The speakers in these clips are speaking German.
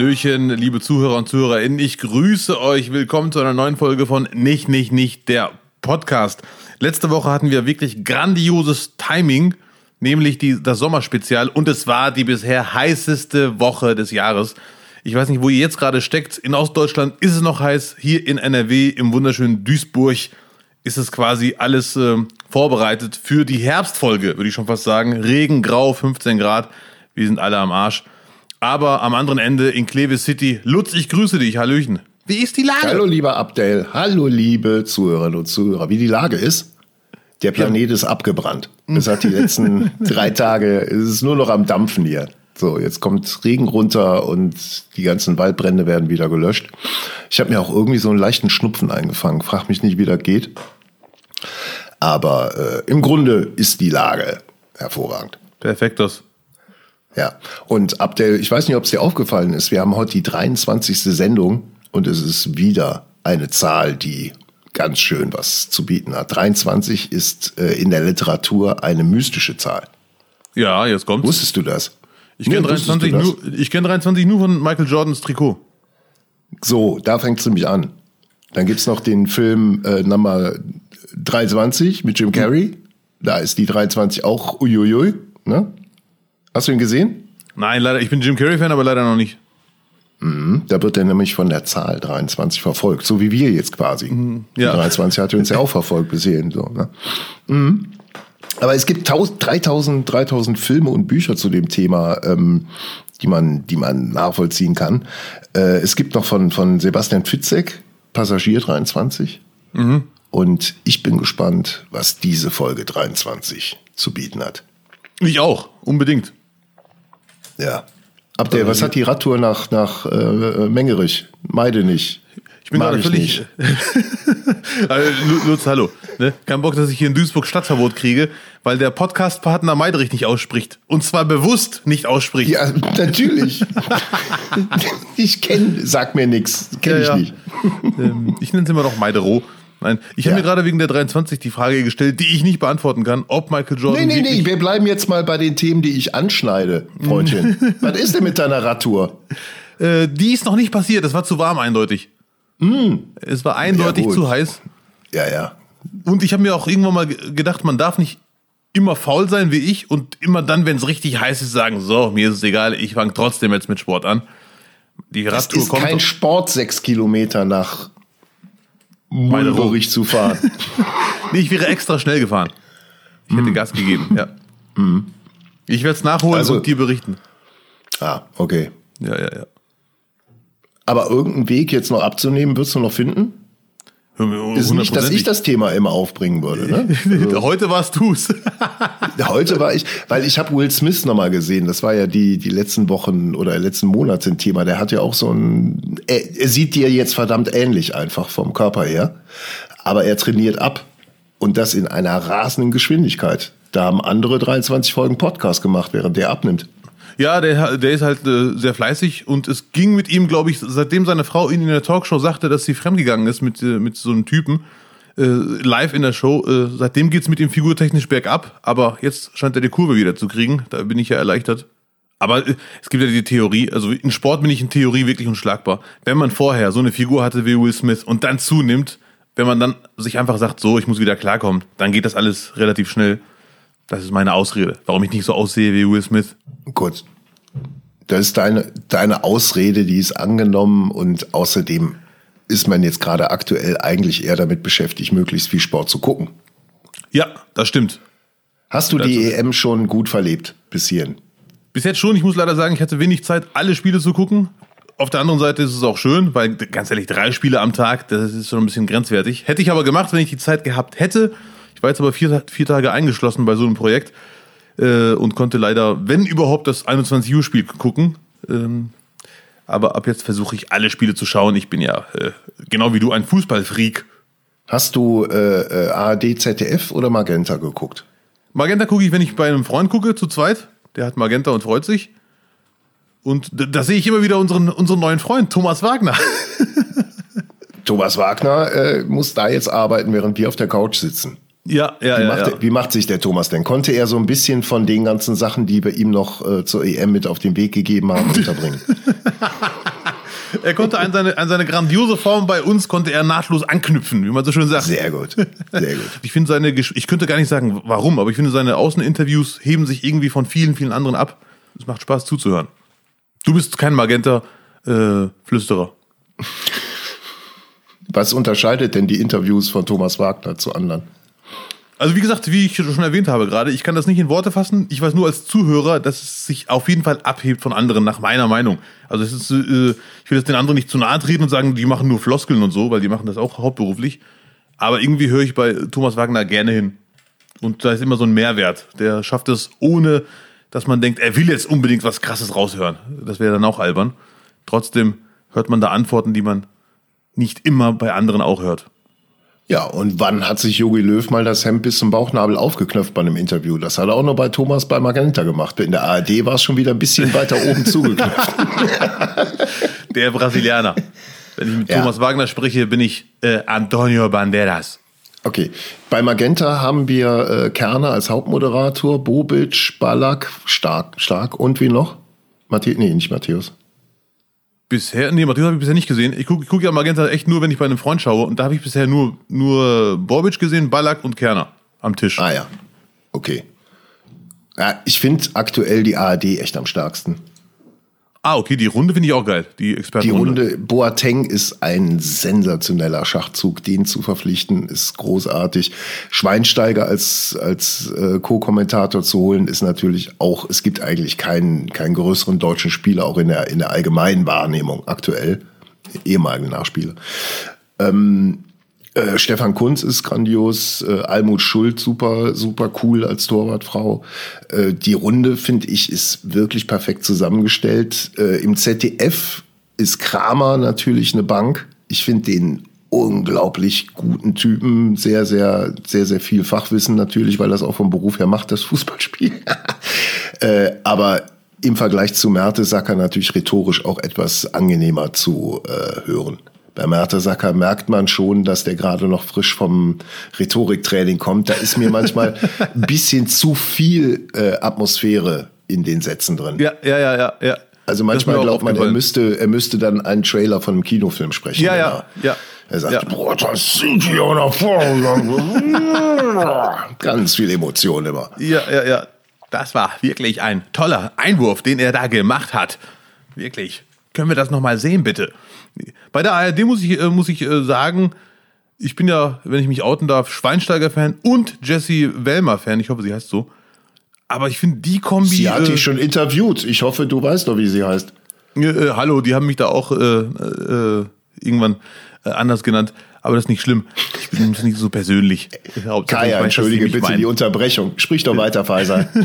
Hallöchen, liebe Zuhörer und Zuhörerinnen. Ich grüße euch. Willkommen zu einer neuen Folge von Nicht, Nicht, Nicht, der Podcast. Letzte Woche hatten wir wirklich grandioses Timing, nämlich die, das Sommerspezial. Und es war die bisher heißeste Woche des Jahres. Ich weiß nicht, wo ihr jetzt gerade steckt. In Ostdeutschland ist es noch heiß. Hier in NRW, im wunderschönen Duisburg, ist es quasi alles äh, vorbereitet für die Herbstfolge, würde ich schon fast sagen. Regen, grau, 15 Grad. Wir sind alle am Arsch. Aber am anderen Ende in Kleve City, Lutz, ich grüße dich. Hallöchen. Wie ist die Lage? Hallo, lieber Abdel. Hallo, liebe Zuhörerinnen und Zuhörer. Wie die Lage ist? Der Planet ist abgebrannt. Es hat die letzten drei Tage, es ist nur noch am Dampfen hier. So, jetzt kommt Regen runter und die ganzen Waldbrände werden wieder gelöscht. Ich habe mir auch irgendwie so einen leichten Schnupfen eingefangen. Frag mich nicht, wie das geht. Aber äh, im Grunde ist die Lage hervorragend. Perfekt, das. Ja, und Abdel, ich weiß nicht, ob es dir aufgefallen ist, wir haben heute die 23. Sendung und es ist wieder eine Zahl, die ganz schön was zu bieten hat. 23 ist äh, in der Literatur eine mystische Zahl. Ja, jetzt kommt's. Wusstest du das? Ich kenne 23, nur, kenn 23 nur von Michael Jordans Trikot. So, da fängt es nämlich an. Dann gibt es noch den Film äh, Nummer 23 mit Jim Carrey. Da ist die 23 auch uiuiui. Ne? Hast du ihn gesehen? Nein, leider. Ich bin Jim Carrey-Fan, aber leider noch nicht. Mhm, da wird er nämlich von der Zahl 23 verfolgt, so wie wir jetzt quasi. Mhm, ja. Die 23 hat uns ja auch verfolgt bis hierhin. So, ne? mhm. Aber es gibt 3000, 3000 Filme und Bücher zu dem Thema, ähm, die, man, die man nachvollziehen kann. Äh, es gibt noch von, von Sebastian Fitzek, Passagier 23. Mhm. Und ich bin gespannt, was diese Folge 23 zu bieten hat. Ich auch, unbedingt. Ja. Abdel, was hat die Radtour nach, nach äh, Mengerich? Meide nicht. Ich bin gerade völlig. also, Lutz, hallo. Ne? Kein Bock, dass ich hier in Duisburg Stadtverbot kriege, weil der Podcast-Partner Meiderich nicht ausspricht. Und zwar bewusst nicht ausspricht. Ja, natürlich. ich kenne, sag mir nichts. Kenne ja, ich ja. nicht. Ähm, ich nenne es immer noch Meidero. Nein, ich habe ja. mir gerade wegen der 23 die Frage gestellt, die ich nicht beantworten kann, ob Michael Jordan. Nee, nee, nee, wir bleiben jetzt mal bei den Themen, die ich anschneide, Freundchen. Was ist denn mit deiner Radtour? Äh, die ist noch nicht passiert, es war zu warm eindeutig. Mm. Es war eindeutig ja, zu heiß. Ja, ja. Und ich habe mir auch irgendwann mal gedacht, man darf nicht immer faul sein wie ich und immer dann, wenn es richtig heiß ist, sagen, so, mir ist es egal, ich fange trotzdem jetzt mit Sport an. Die Radtour das ist kommt kein Sport, sechs Kilometer nach Mulderich zu fahren. nee, ich wäre extra schnell gefahren. Ich hätte mm. Gas gegeben, ja. Mm. Ich werde es nachholen also, und dir berichten. Ah, okay. Ja, ja, ja. Aber irgendeinen Weg jetzt noch abzunehmen, wirst du noch finden? Ist nicht, dass ich das Thema immer aufbringen würde. Ne? Also, heute warst du's. heute war ich, weil ich habe Will Smith nochmal gesehen. Das war ja die, die letzten Wochen oder letzten Monate ein Thema. Der hat ja auch so ein, er, er sieht dir jetzt verdammt ähnlich einfach vom Körper her. Aber er trainiert ab. Und das in einer rasenden Geschwindigkeit. Da haben andere 23 Folgen Podcast gemacht, während der abnimmt. Ja, der, der ist halt äh, sehr fleißig und es ging mit ihm, glaube ich, seitdem seine Frau ihn in der Talkshow sagte, dass sie fremdgegangen ist mit, äh, mit so einem Typen, äh, live in der Show. Äh, seitdem geht's mit ihm figurtechnisch bergab, aber jetzt scheint er die Kurve wieder zu kriegen. Da bin ich ja erleichtert. Aber äh, es gibt ja die Theorie, also in Sport bin ich in Theorie wirklich unschlagbar. Wenn man vorher so eine Figur hatte wie Will Smith und dann zunimmt, wenn man dann sich einfach sagt, so, ich muss wieder klarkommen, dann geht das alles relativ schnell. Das ist meine Ausrede, warum ich nicht so aussehe wie Will Smith. Gut. Das ist deine, deine Ausrede, die ist angenommen und außerdem ist man jetzt gerade aktuell eigentlich eher damit beschäftigt, möglichst viel Sport zu gucken. Ja, das stimmt. Hast du das die EM schon gut verlebt bis hierhin? Bis jetzt schon. Ich muss leider sagen, ich hatte wenig Zeit, alle Spiele zu gucken. Auf der anderen Seite ist es auch schön, weil ganz ehrlich, drei Spiele am Tag, das ist schon ein bisschen grenzwertig. Hätte ich aber gemacht, wenn ich die Zeit gehabt hätte. Ich war jetzt aber vier, vier Tage eingeschlossen bei so einem Projekt äh, und konnte leider, wenn überhaupt, das 21 Uhr Spiel gucken. Ähm, aber ab jetzt versuche ich alle Spiele zu schauen. Ich bin ja äh, genau wie du ein Fußballfreak. Hast du äh, äh ARD, ZDF oder Magenta geguckt? Magenta gucke ich, wenn ich bei einem Freund gucke, zu zweit. Der hat Magenta und freut sich. Und da sehe ich immer wieder unseren, unseren neuen Freund, Thomas Wagner. Thomas Wagner äh, muss da jetzt arbeiten, während wir auf der Couch sitzen. Ja, ja, wie ja, macht, ja. Wie macht sich der Thomas denn? Konnte er so ein bisschen von den ganzen Sachen, die wir ihm noch äh, zur EM mit auf den Weg gegeben haben, unterbringen? er konnte an seine, an seine grandiose Form bei uns konnte er nahtlos anknüpfen, wie man so schön sagt. Sehr gut. Sehr gut. Ich finde seine, ich könnte gar nicht sagen, warum, aber ich finde seine Außeninterviews heben sich irgendwie von vielen, vielen anderen ab. Es macht Spaß zuzuhören. Du bist kein Magenta-Flüsterer. Äh, Was unterscheidet denn die Interviews von Thomas Wagner zu anderen? Also wie gesagt, wie ich schon erwähnt habe gerade, ich kann das nicht in Worte fassen. Ich weiß nur als Zuhörer, dass es sich auf jeden Fall abhebt von anderen, nach meiner Meinung. Also es ist, äh, ich will jetzt den anderen nicht zu nahe treten und sagen, die machen nur Floskeln und so, weil die machen das auch hauptberuflich. Aber irgendwie höre ich bei Thomas Wagner gerne hin. Und da ist immer so ein Mehrwert. Der schafft es, ohne dass man denkt, er will jetzt unbedingt was Krasses raushören. Das wäre dann auch albern. Trotzdem hört man da Antworten, die man nicht immer bei anderen auch hört. Ja, und wann hat sich Jogi Löw mal das Hemd bis zum Bauchnabel aufgeknöpft bei einem Interview? Das hat er auch noch bei Thomas bei Magenta gemacht. In der ARD war es schon wieder ein bisschen weiter oben zugeknöpft. Der Brasilianer. Wenn ich mit ja. Thomas Wagner spreche, bin ich äh, Antonio Banderas. Okay. Bei Magenta haben wir äh, Kerner als Hauptmoderator, Bobic, Ballack, Stark, Stark und wie noch? Matthäus, nee, nicht Matthäus. Bisher, nee, Matthäus habe ich bisher nicht gesehen. Ich gucke guck ja Magenta echt nur, wenn ich bei einem Freund schaue. Und da habe ich bisher nur, nur Bobic gesehen, Ballack und Kerner am Tisch. Ah ja, okay. Ja, ich finde aktuell die ARD echt am stärksten. Ah, okay, die Runde finde ich auch geil, die Expertenrunde. Die Runde, Boateng ist ein sensationeller Schachzug, den zu verpflichten, ist großartig. Schweinsteiger als, als äh, Co-Kommentator zu holen, ist natürlich auch, es gibt eigentlich keinen, keinen größeren deutschen Spieler, auch in der, in der allgemeinen Wahrnehmung aktuell, ehemaligen Nachspieler. Ähm, äh, Stefan Kunz ist grandios, äh, Almut Schuld super, super cool als Torwartfrau. Äh, die Runde, finde ich, ist wirklich perfekt zusammengestellt. Äh, Im ZDF ist Kramer natürlich eine Bank. Ich finde den unglaublich guten Typen, sehr, sehr, sehr, sehr viel Fachwissen natürlich, weil das auch vom Beruf her macht, das Fußballspiel. äh, aber im Vergleich zu Mertesacker natürlich rhetorisch auch etwas angenehmer zu hören. Bei Mertesacker merkt man schon, dass der gerade noch frisch vom Rhetoriktraining kommt. Da ist mir manchmal ein bisschen zu viel äh, Atmosphäre in den Sätzen drin. Ja, ja, ja, ja, ja. Also manchmal glaubt man, er müsste, er müsste dann einen Trailer von einem Kinofilm sprechen. Ja, ja, ja. Er sagt, ja. boah, das sind die auch nach vorne. Ganz viel Emotion immer. Ja, ja, ja. Das war wirklich ein toller Einwurf, den er da gemacht hat. Wirklich. Können wir das nochmal sehen, bitte? Bei der ARD muss ich, äh, muss ich äh, sagen, ich bin ja, wenn ich mich outen darf, Schweinsteiger-Fan und Jesse Wellmer-Fan. Ich hoffe, sie heißt so. Aber ich finde die Kombi. Sie hat äh, dich schon interviewt. Ich hoffe, du weißt doch, wie sie heißt. Äh, hallo, die haben mich da auch irgendwann anders genannt. Aber das ist nicht schlimm. Ich bin nicht so persönlich. Kaya, entschuldige bitte meinen. die Unterbrechung. Sprich doch weiter, Faisal.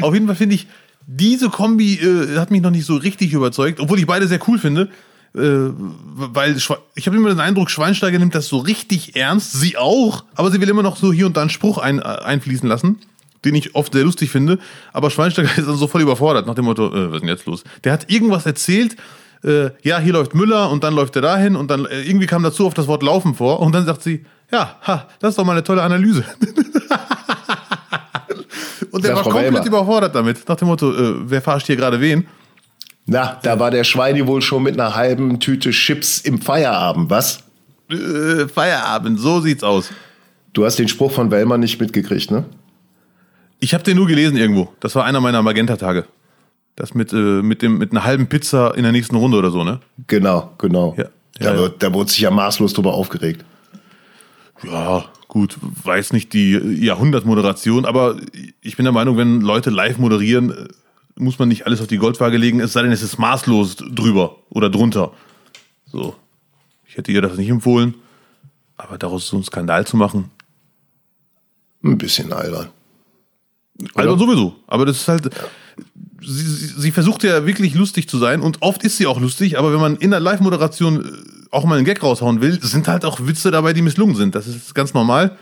Auf jeden Fall finde ich, diese Kombi äh, hat mich noch nicht so richtig überzeugt, obwohl ich beide sehr cool finde. Äh, weil ich habe immer den Eindruck, Schweinsteiger nimmt das so richtig ernst, sie auch, aber sie will immer noch so hier und da einen Spruch ein, äh, einfließen lassen, den ich oft sehr lustig finde. Aber Schweinsteiger ist dann so voll überfordert nach dem Motto, äh, was ist denn jetzt los? Der hat irgendwas erzählt, äh, ja, hier läuft Müller und dann läuft er dahin und dann äh, irgendwie kam dazu auf das Wort Laufen vor und dann sagt sie, ja, ha, das ist doch mal eine tolle Analyse. Und der war komplett Elmer. überfordert damit. Nach dem Motto, äh, wer verarscht hier gerade wen? Na, da war der Schweini wohl schon mit einer halben Tüte Chips im Feierabend, was? Äh, Feierabend, so sieht's aus. Du hast den Spruch von Wellmann nicht mitgekriegt, ne? Ich habe den nur gelesen irgendwo. Das war einer meiner Magenta-Tage. Das mit, äh, mit, dem, mit einer halben Pizza in der nächsten Runde oder so, ne? Genau, genau. Ja, da, ja, da wurde sich ja maßlos drüber aufgeregt. Ja, gut, weiß nicht die Jahrhundertmoderation, aber ich bin der Meinung, wenn Leute live moderieren, muss man nicht alles auf die Goldwaage legen, es sei denn, es ist maßlos drüber oder drunter. So. Ich hätte ihr das nicht empfohlen, aber daraus so einen Skandal zu machen. Ein bisschen albern. Albern sowieso, aber das ist halt. Sie, sie, versucht ja wirklich lustig zu sein und oft ist sie auch lustig, aber wenn man in der Live-Moderation auch mal einen Gag raushauen will, sind halt auch Witze dabei, die misslungen sind. Das ist ganz normal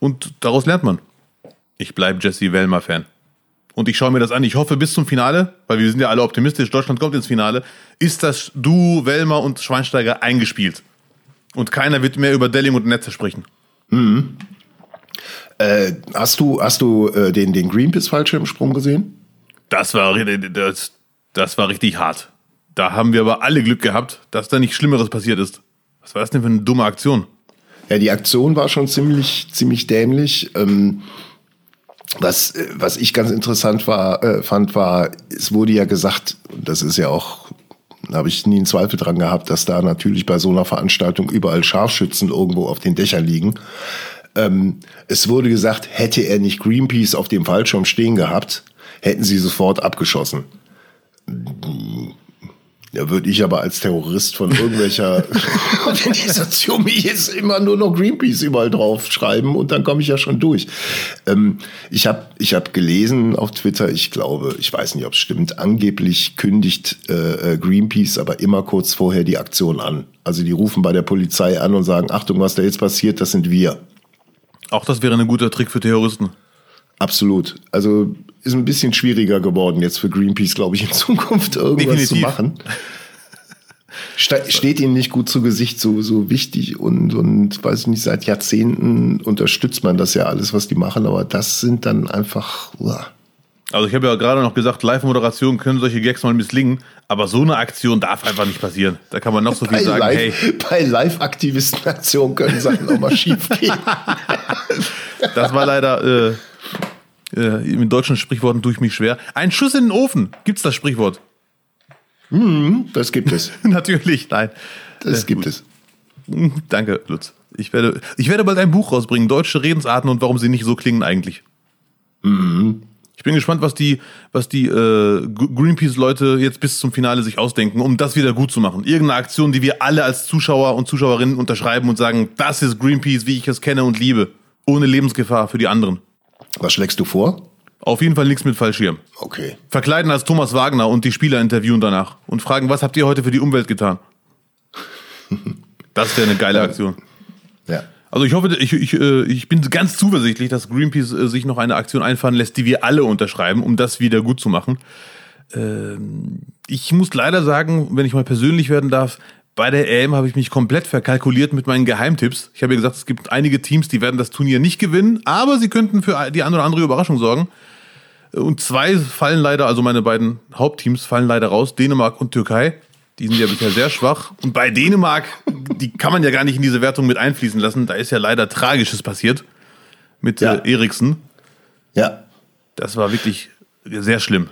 und daraus lernt man. Ich bleibe Jesse Wellmer-Fan. Und ich schaue mir das an. Ich hoffe bis zum Finale, weil wir sind ja alle optimistisch, Deutschland kommt ins Finale, ist das Duo Wellmer und Schweinsteiger eingespielt. Und keiner wird mehr über Delling und Netze sprechen. Mhm. Äh, hast du, hast du äh, den, den Greenpeace-Fallschirmsprung gesehen? Das war das, Das war richtig hart. Da haben wir aber alle Glück gehabt, dass da nichts Schlimmeres passiert ist. Was war das denn für eine dumme Aktion? Ja, die Aktion war schon ziemlich, ziemlich dämlich. Ähm, was, äh, was ich ganz interessant war, äh, fand, war, es wurde ja gesagt, das ist ja auch, da habe ich nie einen Zweifel dran gehabt, dass da natürlich bei so einer Veranstaltung überall Scharfschützen irgendwo auf den Dächern liegen. Ähm, es wurde gesagt, hätte er nicht Greenpeace auf dem Fallschirm stehen gehabt, hätten sie sofort abgeschossen. Da würde ich aber als Terrorist von irgendwelcher Organisation wie jetzt immer nur noch Greenpeace überall drauf schreiben und dann komme ich ja schon durch. Ähm, ich habe ich hab gelesen auf Twitter, ich glaube, ich weiß nicht, ob es stimmt, angeblich kündigt äh, äh, Greenpeace aber immer kurz vorher die Aktion an. Also die rufen bei der Polizei an und sagen, Achtung, was da jetzt passiert, das sind wir. Auch das wäre ein guter Trick für Terroristen. Absolut. Also ist ein bisschen schwieriger geworden jetzt für Greenpeace, glaube ich, in Zukunft irgendwas Definitiv. zu machen. Steht ihnen nicht gut zu Gesicht, so, so wichtig und, und weiß ich nicht, seit Jahrzehnten unterstützt man das ja alles, was die machen, aber das sind dann einfach. Uah. Also ich habe ja gerade noch gesagt, Live-Moderation können solche Gags mal misslingen, aber so eine Aktion darf einfach nicht passieren. Da kann man noch so viel bei sagen. Live, hey. Bei Live-Aktivisten-Aktionen können Sachen auch mal schief gehen. das war leider äh, äh, in deutschen Sprichworten tue ich mich schwer. Ein Schuss in den Ofen. Gibt's das Sprichwort? Hm, das gibt es. Natürlich, nein. Das äh, gibt gut. es. Hm, danke, Lutz. Ich werde, ich werde bald ein Buch rausbringen, deutsche Redensarten und warum sie nicht so klingen eigentlich. Mhm. Ich bin gespannt, was die, was die äh, Greenpeace-Leute jetzt bis zum Finale sich ausdenken, um das wieder gut zu machen. Irgendeine Aktion, die wir alle als Zuschauer und Zuschauerinnen unterschreiben und sagen, das ist Greenpeace, wie ich es kenne und liebe. Ohne Lebensgefahr für die anderen. Was schlägst du vor? Auf jeden Fall nichts mit Fallschirm. Okay. Verkleiden als Thomas Wagner und die Spieler interviewen danach und fragen, was habt ihr heute für die Umwelt getan? das wäre eine geile Aktion. Ja. Also ich hoffe, ich, ich, äh, ich bin ganz zuversichtlich, dass Greenpeace äh, sich noch eine Aktion einfahren lässt, die wir alle unterschreiben, um das wieder gut zu machen. Ähm, ich muss leider sagen, wenn ich mal persönlich werden darf, bei der EM habe ich mich komplett verkalkuliert mit meinen Geheimtipps. Ich habe ja gesagt, es gibt einige Teams, die werden das Turnier nicht gewinnen, aber sie könnten für die eine oder andere Überraschung sorgen. Und zwei fallen leider, also meine beiden Hauptteams fallen leider raus, Dänemark und Türkei. Die sind ja bisher sehr schwach. Und bei Dänemark, die kann man ja gar nicht in diese Wertung mit einfließen lassen. Da ist ja leider Tragisches passiert mit ja. äh, Eriksen. Ja. Das war wirklich sehr schlimm.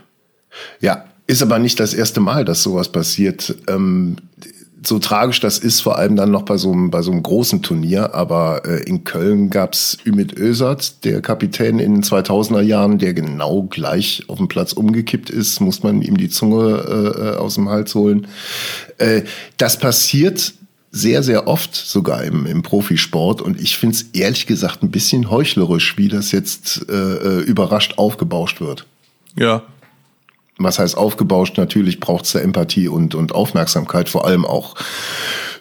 Ja, ist aber nicht das erste Mal, dass sowas passiert. Ähm, so tragisch das ist, vor allem dann noch bei so einem, bei so einem großen Turnier. Aber äh, in Köln gab's Ümit Özat, der Kapitän in den 2000er Jahren, der genau gleich auf dem Platz umgekippt ist, muss man ihm die Zunge äh, äh aus dem Hals holen. Äh, das passiert sehr, sehr oft sogar im, im Profisport. Und ich finde es ehrlich gesagt ein bisschen heuchlerisch, wie das jetzt äh, äh überrascht aufgebauscht wird. Ja, was heißt aufgebauscht? Natürlich braucht es da Empathie und, und Aufmerksamkeit, vor allem auch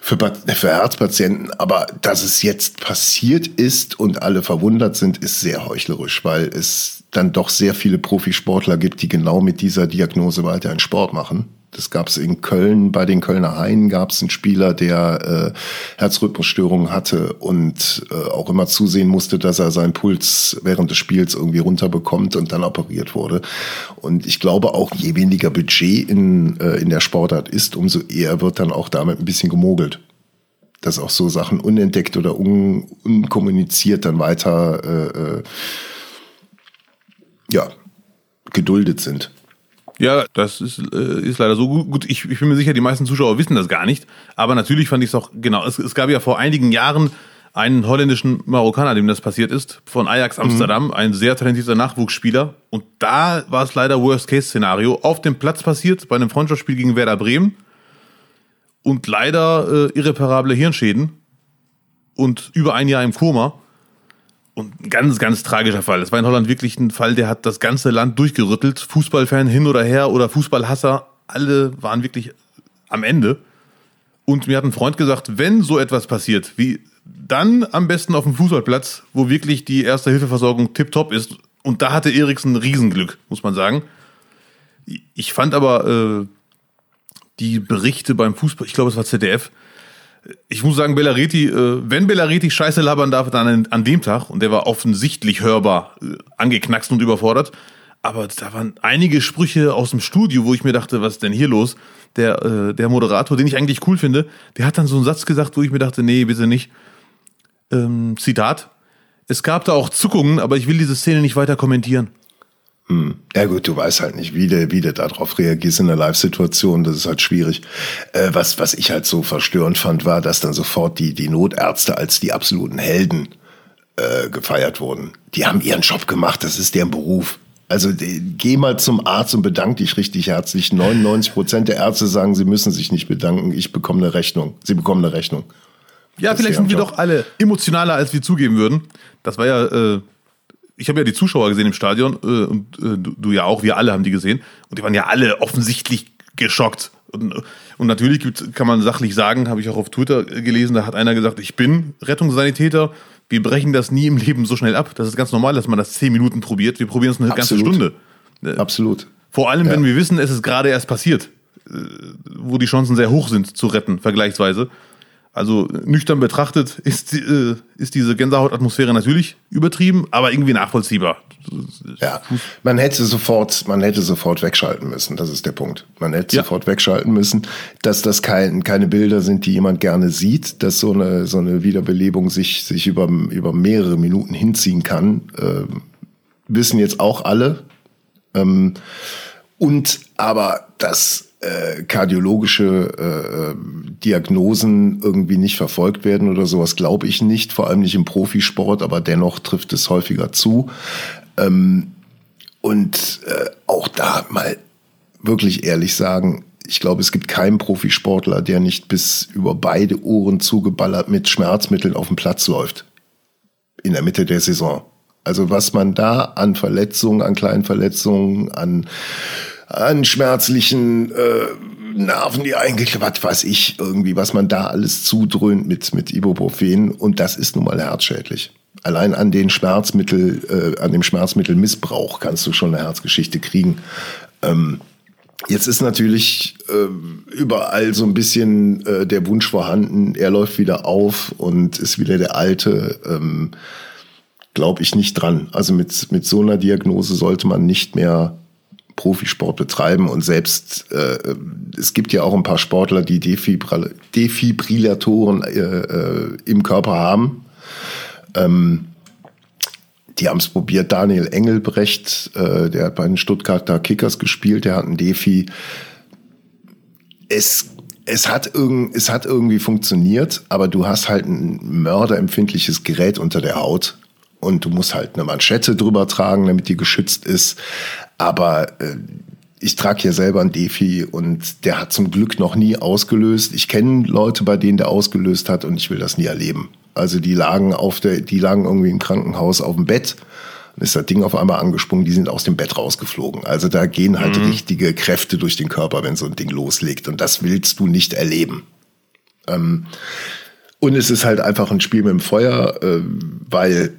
für, für Herzpatienten. Aber dass es jetzt passiert ist und alle verwundert sind, ist sehr heuchlerisch, weil es dann doch sehr viele Profisportler gibt, die genau mit dieser Diagnose weiter einen Sport machen. Das gab es in Köln, bei den Kölner Haien gab es einen Spieler, der äh, Herzrhythmusstörungen hatte und äh, auch immer zusehen musste, dass er seinen Puls während des Spiels irgendwie runterbekommt und dann operiert wurde. Und ich glaube auch, je weniger Budget in, äh, in der Sportart ist, umso eher wird dann auch damit ein bisschen gemogelt. Dass auch so Sachen unentdeckt oder un, unkommuniziert dann weiter äh, äh, ja, geduldet sind. Ja, das ist, äh, ist leider so gut. Ich, ich bin mir sicher, die meisten Zuschauer wissen das gar nicht. Aber natürlich fand ich es auch, genau, es, es gab ja vor einigen Jahren einen holländischen Marokkaner, dem das passiert ist, von Ajax Amsterdam, mhm. ein sehr talentierter Nachwuchsspieler. Und da war es leider Worst-Case-Szenario. Auf dem Platz passiert, bei einem Freundschaftsspiel gegen Werder Bremen. Und leider äh, irreparable Hirnschäden. Und über ein Jahr im Koma. Und ein ganz, ganz tragischer Fall. Es war in Holland wirklich ein Fall, der hat das ganze Land durchgerüttelt. Fußballfan hin oder her oder Fußballhasser, alle waren wirklich am Ende. Und mir hat ein Freund gesagt, wenn so etwas passiert, wie dann am besten auf dem Fußballplatz, wo wirklich die erste Hilfeversorgung tipptopp ist. Und da hatte Eriksen Riesenglück, muss man sagen. Ich fand aber äh, die Berichte beim Fußball, ich glaube, es war ZDF, ich muss sagen, Bellareti, äh, wenn Bellareti Scheiße labern darf, dann an, an dem Tag, und der war offensichtlich hörbar äh, angeknackst und überfordert, aber da waren einige Sprüche aus dem Studio, wo ich mir dachte, was ist denn hier los? Der, äh, der Moderator, den ich eigentlich cool finde, der hat dann so einen Satz gesagt, wo ich mir dachte, nee, bitte nicht. Ähm, Zitat. Es gab da auch Zuckungen, aber ich will diese Szene nicht weiter kommentieren. Hm. Ja gut, du weißt halt nicht, wie du, wie du darauf reagierst in der Live-Situation. Das ist halt schwierig. Äh, was, was ich halt so verstörend fand, war, dass dann sofort die, die Notärzte als die absoluten Helden äh, gefeiert wurden. Die haben ihren Job gemacht, das ist deren Beruf. Also die, geh mal zum Arzt und bedank dich richtig herzlich. 99 Prozent der Ärzte sagen, sie müssen sich nicht bedanken. Ich bekomme eine Rechnung. Sie bekommen eine Rechnung. Ja, das vielleicht sind wir Job. doch alle emotionaler, als wir zugeben würden. Das war ja... Äh ich habe ja die Zuschauer gesehen im Stadion äh, und äh, du, du, ja auch, wir alle haben die gesehen und die waren ja alle offensichtlich geschockt. Und, und natürlich gibt, kann man sachlich sagen, habe ich auch auf Twitter gelesen, da hat einer gesagt, ich bin Rettungssanitäter, wir brechen das nie im Leben so schnell ab. Das ist ganz normal, dass man das zehn Minuten probiert. Wir probieren es eine Absolut. ganze Stunde. Äh, Absolut. Vor allem, ja. wenn wir wissen, es ist gerade erst passiert, äh, wo die Chancen sehr hoch sind zu retten, vergleichsweise. Also nüchtern betrachtet ist, äh, ist diese Gänsehautatmosphäre natürlich übertrieben, aber irgendwie nachvollziehbar. Ja, man hätte sofort, man hätte sofort wegschalten müssen. Das ist der Punkt. Man hätte ja. sofort wegschalten müssen, dass das kein, keine Bilder sind, die jemand gerne sieht, dass so eine so eine Wiederbelebung sich sich über über mehrere Minuten hinziehen kann. Äh, wissen jetzt auch alle. Ähm, und aber das äh, kardiologische äh, Diagnosen irgendwie nicht verfolgt werden oder sowas, glaube ich nicht, vor allem nicht im Profisport, aber dennoch trifft es häufiger zu. Ähm, und äh, auch da mal wirklich ehrlich sagen, ich glaube, es gibt keinen Profisportler, der nicht bis über beide Ohren zugeballert mit Schmerzmitteln auf dem Platz läuft. In der Mitte der Saison. Also was man da an Verletzungen, an kleinen Verletzungen, an an schmerzlichen äh, Nerven, die eingeklappert, weiß ich, irgendwie, was man da alles zudröhnt mit, mit Ibuprofen. Und das ist nun mal herzschädlich. Allein an den Schmerzmittel, äh, an dem Schmerzmittelmissbrauch kannst du schon eine Herzgeschichte kriegen. Ähm, Jetzt ist natürlich äh, überall so ein bisschen äh, der Wunsch vorhanden, er läuft wieder auf und ist wieder der Alte. Ähm, Glaube ich nicht dran. Also mit, mit so einer Diagnose sollte man nicht mehr Profisport betreiben und selbst äh, es gibt ja auch ein paar Sportler, die Defibrill Defibrillatoren äh, äh, im Körper haben. Ähm, die haben es probiert. Daniel Engelbrecht, äh, der hat bei den Stuttgarter Kickers gespielt, der hat einen Defi. Es, es, hat es hat irgendwie funktioniert, aber du hast halt ein mörderempfindliches Gerät unter der Haut und du musst halt eine Manschette drüber tragen, damit die geschützt ist. Aber äh, ich trage ja selber ein Defi und der hat zum Glück noch nie ausgelöst. Ich kenne Leute, bei denen der ausgelöst hat und ich will das nie erleben. Also die lagen auf der, die lagen irgendwie im Krankenhaus auf dem Bett. Dann ist das Ding auf einmal angesprungen, die sind aus dem Bett rausgeflogen. Also da gehen halt mhm. richtige Kräfte durch den Körper, wenn so ein Ding loslegt. Und das willst du nicht erleben. Ähm, und es ist halt einfach ein Spiel mit dem Feuer, äh, weil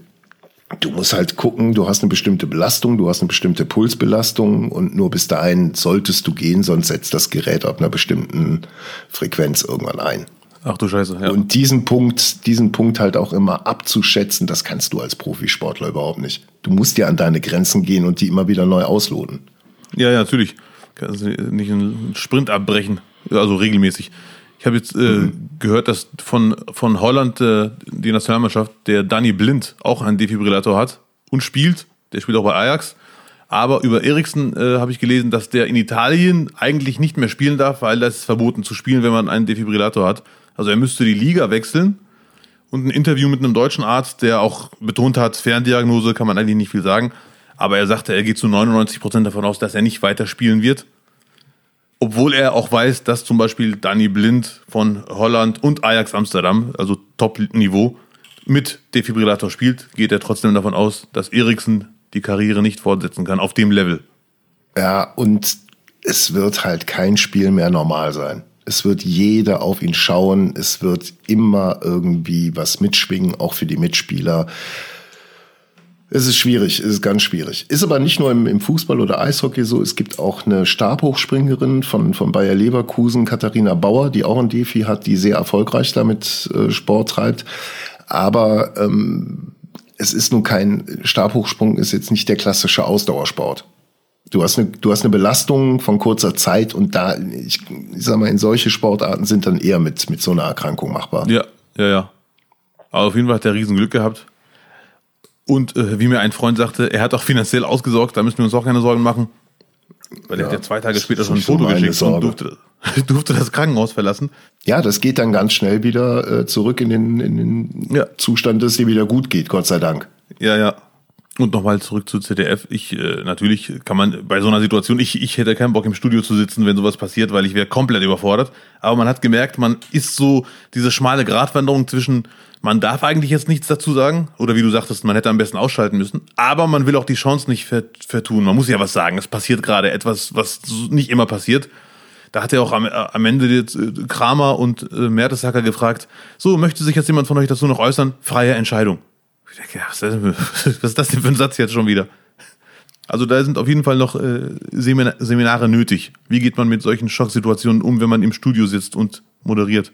Du musst halt gucken, du hast eine bestimmte Belastung, du hast eine bestimmte Pulsbelastung und nur bis dahin solltest du gehen, sonst setzt das Gerät ab einer bestimmten Frequenz irgendwann ein. Ach du Scheiße, ja. Und diesen Punkt, diesen Punkt halt auch immer abzuschätzen, das kannst du als Profisportler überhaupt nicht. Du musst dir an deine Grenzen gehen und die immer wieder neu ausloten. Ja, ja, natürlich. Kannst du nicht einen Sprint abbrechen, also regelmäßig. Ich habe jetzt äh, mhm. gehört, dass von, von Holland äh, die Nationalmannschaft, der Danny Blind, auch einen Defibrillator hat und spielt. Der spielt auch bei Ajax. Aber über Eriksen äh, habe ich gelesen, dass der in Italien eigentlich nicht mehr spielen darf, weil das ist verboten zu spielen, wenn man einen Defibrillator hat. Also er müsste die Liga wechseln. Und ein Interview mit einem deutschen Arzt, der auch betont hat, Ferndiagnose kann man eigentlich nicht viel sagen. Aber er sagte, er geht zu 99 Prozent davon aus, dass er nicht weiter spielen wird. Obwohl er auch weiß, dass zum Beispiel Danny Blind von Holland und Ajax Amsterdam, also Top-Niveau, mit Defibrillator spielt, geht er trotzdem davon aus, dass Eriksen die Karriere nicht fortsetzen kann auf dem Level. Ja, und es wird halt kein Spiel mehr normal sein. Es wird jeder auf ihn schauen. Es wird immer irgendwie was mitschwingen, auch für die Mitspieler. Es ist schwierig, es ist ganz schwierig. Ist aber nicht nur im, im, Fußball oder Eishockey so. Es gibt auch eine Stabhochspringerin von, von Bayer Leverkusen, Katharina Bauer, die auch ein Defi hat, die sehr erfolgreich damit äh, Sport treibt. Aber ähm, es ist nun kein Stabhochsprung, ist jetzt nicht der klassische Ausdauersport. Du hast eine, du hast eine Belastung von kurzer Zeit und da, ich, ich sag mal, in solche Sportarten sind dann eher mit, mit so einer Erkrankung machbar. Ja, ja, ja. Aber auf jeden Fall hat er riesen Glück gehabt. Und äh, wie mir ein Freund sagte, er hat auch finanziell ausgesorgt, da müssen wir uns auch keine Sorgen machen. Weil ja, er hat ja zwei Tage später schon ein Foto geschickt Sorge. und durfte, durfte das Krankenhaus verlassen. Ja, das geht dann ganz schnell wieder äh, zurück in den, in den ja. Zustand, dass es dir wieder gut geht, Gott sei Dank. Ja, ja. Und nochmal zurück zu ZDF. Ich, äh, natürlich kann man bei so einer Situation, ich, ich hätte keinen Bock im Studio zu sitzen, wenn sowas passiert, weil ich wäre komplett überfordert. Aber man hat gemerkt, man ist so diese schmale Gratwanderung zwischen, man darf eigentlich jetzt nichts dazu sagen, oder wie du sagtest, man hätte am besten ausschalten müssen, aber man will auch die Chance nicht vertun. Man muss ja was sagen. Es passiert gerade etwas, was nicht immer passiert. Da hat er auch am, am Ende äh, Kramer und äh, Mertesacker gefragt, so, möchte sich jetzt jemand von euch dazu noch äußern? Freie Entscheidung. Ich denke, was ist das denn für ein Satz jetzt schon wieder? Also da sind auf jeden Fall noch äh, Seminare nötig. Wie geht man mit solchen Schocksituationen um, wenn man im Studio sitzt und moderiert?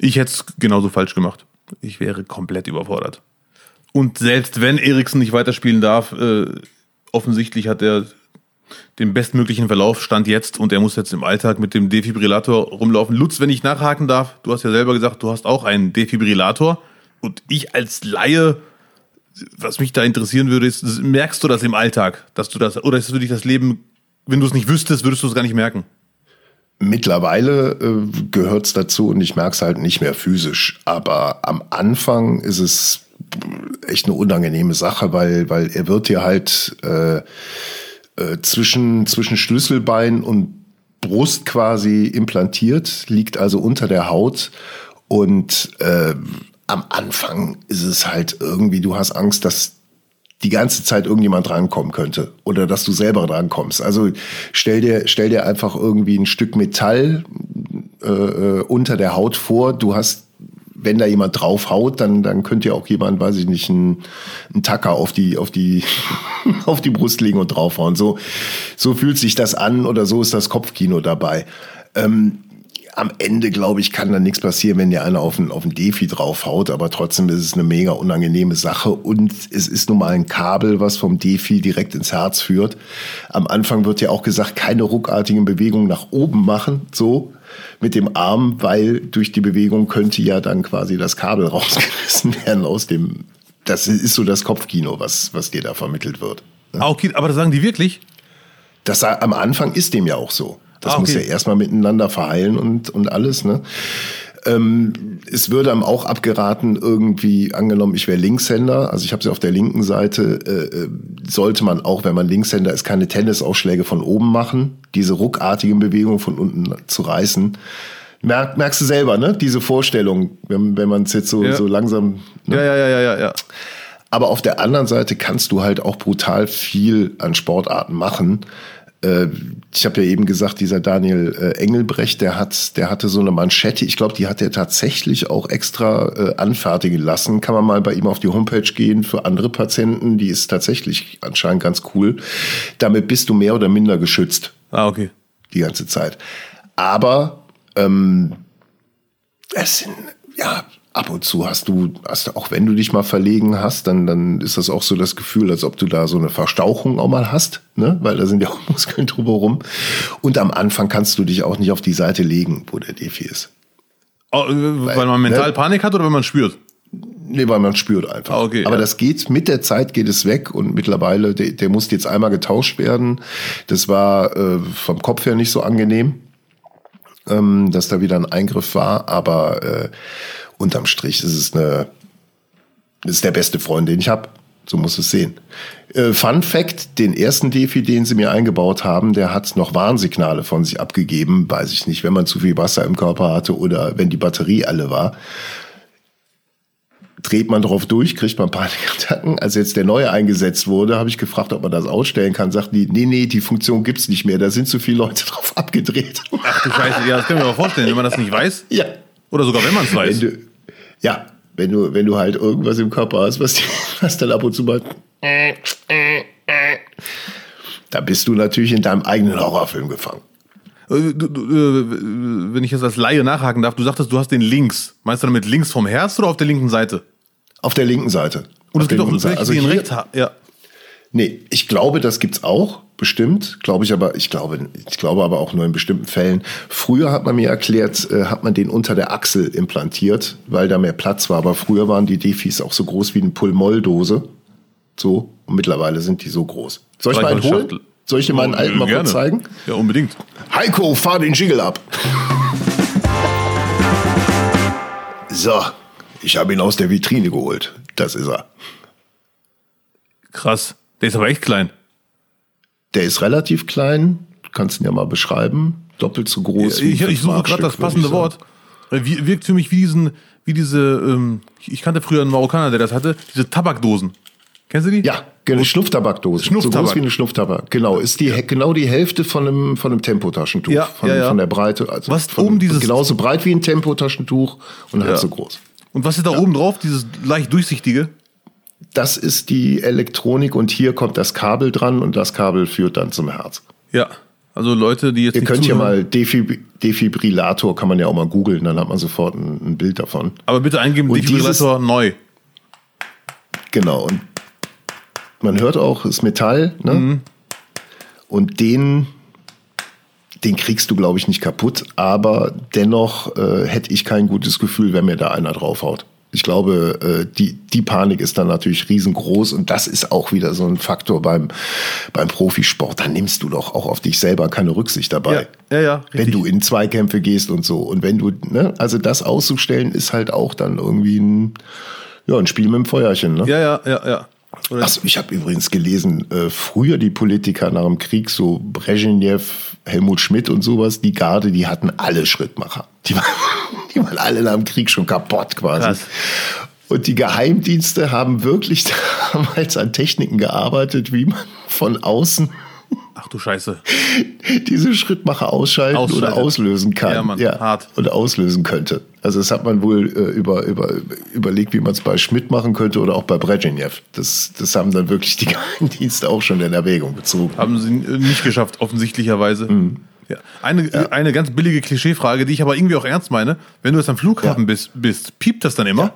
Ich hätte es genauso falsch gemacht. Ich wäre komplett überfordert. Und selbst wenn Eriksen nicht weiterspielen darf, äh, offensichtlich hat er den bestmöglichen Verlauf stand jetzt und er muss jetzt im Alltag mit dem Defibrillator rumlaufen. Lutz, wenn ich nachhaken darf, du hast ja selber gesagt, du hast auch einen Defibrillator. Und ich als Laie, was mich da interessieren würde, ist, merkst du das im Alltag, dass du das, oder ist für dich das Leben, wenn du es nicht wüsstest, würdest du es gar nicht merken? Mittlerweile äh, gehört es dazu und ich merke es halt nicht mehr physisch. Aber am Anfang ist es echt eine unangenehme Sache, weil, weil er wird dir halt äh, äh, zwischen, zwischen Schlüsselbein und Brust quasi implantiert, liegt also unter der Haut und äh, am Anfang ist es halt irgendwie, du hast Angst, dass die ganze Zeit irgendjemand drankommen könnte oder dass du selber drankommst. Also stell dir, stell dir einfach irgendwie ein Stück Metall äh, äh unter der Haut vor. Du hast, wenn da jemand draufhaut, dann, dann könnte ja auch jemand, weiß ich nicht, ein, ein Tacker auf die, auf die, auf die Brust legen und draufhauen. So, so fühlt sich das an oder so ist das Kopfkino dabei. Ähm, am Ende, glaube ich, kann da nichts passieren, wenn dir einer auf ein, auf ein Defi draufhaut, aber trotzdem ist es eine mega unangenehme Sache und es ist nun mal ein Kabel, was vom Defi direkt ins Herz führt. Am Anfang wird ja auch gesagt, keine ruckartigen Bewegungen nach oben machen, so mit dem Arm, weil durch die Bewegung könnte ja dann quasi das Kabel rausgerissen werden aus dem, das ist so das Kopfkino, was, was dir da vermittelt wird. Ne? Okay, aber das sagen die wirklich? Das am Anfang ist dem ja auch so. Das ah, okay. muss ja erstmal miteinander verheilen und, und alles. Ne? Ähm, es würde einem auch abgeraten, irgendwie angenommen, ich wäre Linkshänder, also ich habe sie auf der linken Seite, äh, äh, sollte man auch, wenn man Linkshänder ist, keine Tennisausschläge von oben machen, diese ruckartigen Bewegungen von unten zu reißen. Merk, merkst du selber, ne? Diese Vorstellung, wenn, wenn man es jetzt so, ja. so langsam. Ne? Ja, ja, ja, ja, ja, ja. Aber auf der anderen Seite kannst du halt auch brutal viel an Sportarten machen. Äh, ich habe ja eben gesagt, dieser Daniel äh, Engelbrecht, der hat, der hatte so eine Manschette. Ich glaube, die hat er tatsächlich auch extra äh, anfertigen lassen. Kann man mal bei ihm auf die Homepage gehen für andere Patienten. Die ist tatsächlich anscheinend ganz cool. Damit bist du mehr oder minder geschützt. Ah, okay. Die ganze Zeit. Aber ähm, es sind ja ab und zu hast du, hast du, auch wenn du dich mal verlegen hast, dann, dann ist das auch so das Gefühl, als ob du da so eine Verstauchung auch mal hast, ne? weil da sind ja auch Muskeln drüber rum. Und am Anfang kannst du dich auch nicht auf die Seite legen, wo der Defi ist. Oh, weil, weil, man mental ne? Panik hat oder wenn man spürt? Nee, weil man spürt einfach. Ah, okay, Aber ja. das geht, mit der Zeit geht es weg und mittlerweile, der, der musste jetzt einmal getauscht werden. Das war äh, vom Kopf her nicht so angenehm, ähm, dass da wieder ein Eingriff war, aber äh, unterm Strich ist es eine, ist der beste Freund, den ich habe. So muss es sehen. Äh, Fun Fact: Den ersten Defi, den sie mir eingebaut haben, der hat noch Warnsignale von sich abgegeben. Weiß ich nicht, wenn man zu viel Wasser im Körper hatte oder wenn die Batterie alle war. Dreht man drauf durch, kriegt man Panikattacken. Als jetzt der neue eingesetzt wurde, habe ich gefragt, ob man das ausstellen kann. Sagt die, nee, nee, die Funktion gibt's nicht mehr. Da sind zu viele Leute drauf abgedreht. Ach du Scheiße, ja, das kann ich mir mal vorstellen, wenn man das nicht weiß. Ja. Oder sogar wenn man es weiß. Du, ja, wenn du, wenn du halt irgendwas im Körper hast, was, was dann ab und zu mal. Da bist du natürlich in deinem eigenen Horrorfilm gefangen. Äh, äh, wenn ich jetzt als Laie nachhaken darf, du sagtest, du hast den links. Meinst du damit links vom Herz oder auf der linken Seite? Auf der linken Seite. Und es gibt auch welche, also die in rechts haben. Ja. Nee, ich glaube, das gibt's auch, bestimmt. Glaube ich aber, ich glaube, ich glaube aber auch nur in bestimmten Fällen. Früher hat man mir erklärt, äh, hat man den unter der Achsel implantiert, weil da mehr Platz war. Aber früher waren die Defis auch so groß wie eine Pulmoldose. So. Und mittlerweile sind die so groß. Soll ich mal einen holen? Soll ich dir meinen alten mal kurz zeigen? Ja, unbedingt. Heiko, fahr den Jiggle ab. So, ich habe ihn aus der Vitrine geholt. Das ist er. Krass. Der ist aber echt klein. Der ist relativ klein. Du kannst ihn ja mal beschreiben. Doppelt so groß. ich, ich suche gerade das passende Wort. Wie, wirkt für mich wie diesen, wie diese, ähm, ich kannte früher einen Marokkaner, der das hatte, diese Tabakdosen. Kennst du die? Ja, genau, Schnupftabakdose. Schnupftabak. So groß wie eine Schnupftabak. Genau, ist die ja. genau die Hälfte von einem von einem Tempotaschentuch, ja, von, ja, ja. von der Breite, also was von, oben dieses genauso breit wie ein Tempotaschentuch und halb so groß. Und was ist da oben drauf, dieses leicht durchsichtige? Das ist die Elektronik und hier kommt das Kabel dran und das Kabel führt dann zum Herz. Ja. Also Leute, die jetzt Ihr könnt ja mal Defib Defibrillator, kann man ja auch mal googeln, dann hat man sofort ein, ein Bild davon. Aber bitte eingeben, und Defibrillator dieses, neu. Genau, und man hört auch, es ist Metall, ne? Mhm. Und den, den kriegst du, glaube ich, nicht kaputt, aber dennoch äh, hätte ich kein gutes Gefühl, wenn mir da einer draufhaut. Ich glaube, äh, die, die Panik ist dann natürlich riesengroß und das ist auch wieder so ein Faktor beim, beim Profisport. Da nimmst du doch auch auf dich selber keine Rücksicht dabei. Ja, ja, ja. Wenn du in Zweikämpfe gehst und so. Und wenn du, ne, also das auszustellen, ist halt auch dann irgendwie ein, ja, ein Spiel mit dem Feuerchen, ne? Ja, ja, ja, ja. Achso, ich habe übrigens gelesen, äh, früher die Politiker nach dem Krieg, so Brezhnev, Helmut Schmidt und sowas, die Garde, die hatten alle Schrittmacher. Die waren, die waren alle nach dem Krieg schon kaputt quasi. Krass. Und die Geheimdienste haben wirklich damals an Techniken gearbeitet, wie man von außen Ach du Scheiße. Diese Schrittmacher ausschalten oder auslösen kann. Ja, Mann, ja, hart. Oder auslösen könnte. Also das hat man wohl äh, über, über, überlegt, wie man es bei Schmidt machen könnte oder auch bei Brezhnev. Das, das haben dann wirklich die Geheimdienste auch schon in Erwägung gezogen. Haben sie nicht geschafft, offensichtlicherweise. Mhm. Ja. Eine, ja. eine ganz billige Klischeefrage, die ich aber irgendwie auch ernst meine. Wenn du jetzt am Flughafen ja. bist, bist, piept das dann immer?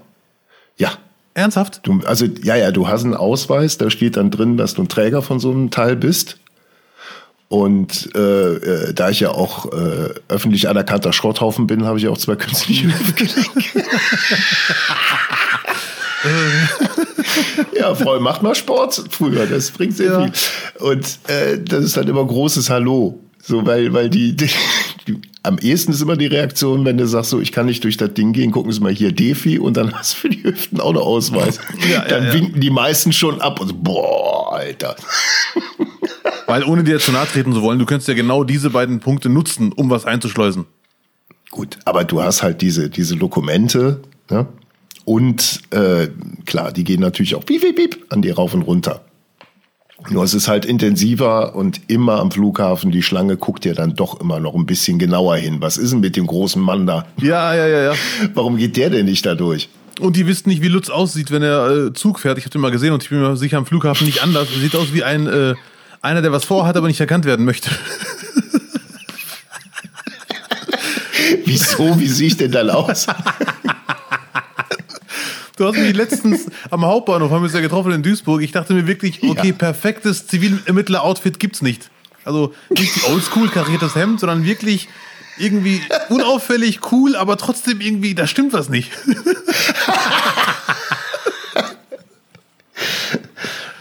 Ja. Ernsthaft? Du, also, ja, ja, du hast einen Ausweis, da steht dann drin, dass du ein Träger von so einem Teil bist. Und äh, äh, da ich ja auch äh, öffentlich anerkannter Schrotthaufen bin, habe ich auch zwei künstliche Hüftgelenke. ja, Frau, macht mal Sport früher, das bringt sehr ja. viel. Und äh, das ist dann immer großes Hallo. So, weil, weil die, die, die, am ehesten ist immer die Reaktion, wenn du sagst, so, ich kann nicht durch das Ding gehen, gucken Sie mal hier Defi und dann hast du für die Hüften auch noch Ausweis. Ja, dann ja, winken die meisten schon ab und so, boah, Alter. Weil ohne dir zu nahe treten zu wollen, du könntest ja genau diese beiden Punkte nutzen, um was einzuschleusen. Gut, aber du hast halt diese, diese Dokumente, ne? Und äh, klar, die gehen natürlich auch piep, piep, piep an dir rauf und runter. Nur es ist halt intensiver und immer am Flughafen, die Schlange guckt dir dann doch immer noch ein bisschen genauer hin. Was ist denn mit dem großen Mann da? Ja, ja, ja, ja. Warum geht der denn nicht da durch? Und die wissen nicht, wie Lutz aussieht, wenn er äh, Zug fährt. Ich habe den mal gesehen und ich bin mir sicher am Flughafen nicht anders. Er sieht aus wie ein äh, einer, der was vorhat, aber nicht erkannt werden möchte. Wieso? Wie sehe ich denn dann aus? Du hast mich letztens am Hauptbahnhof, haben wir uns ja getroffen in Duisburg. Ich dachte mir wirklich, okay, ja. perfektes Zivilermittler-Outfit gibt's nicht. Also nicht die oldschool kariertes Hemd, sondern wirklich irgendwie unauffällig, cool, aber trotzdem irgendwie, da stimmt was nicht.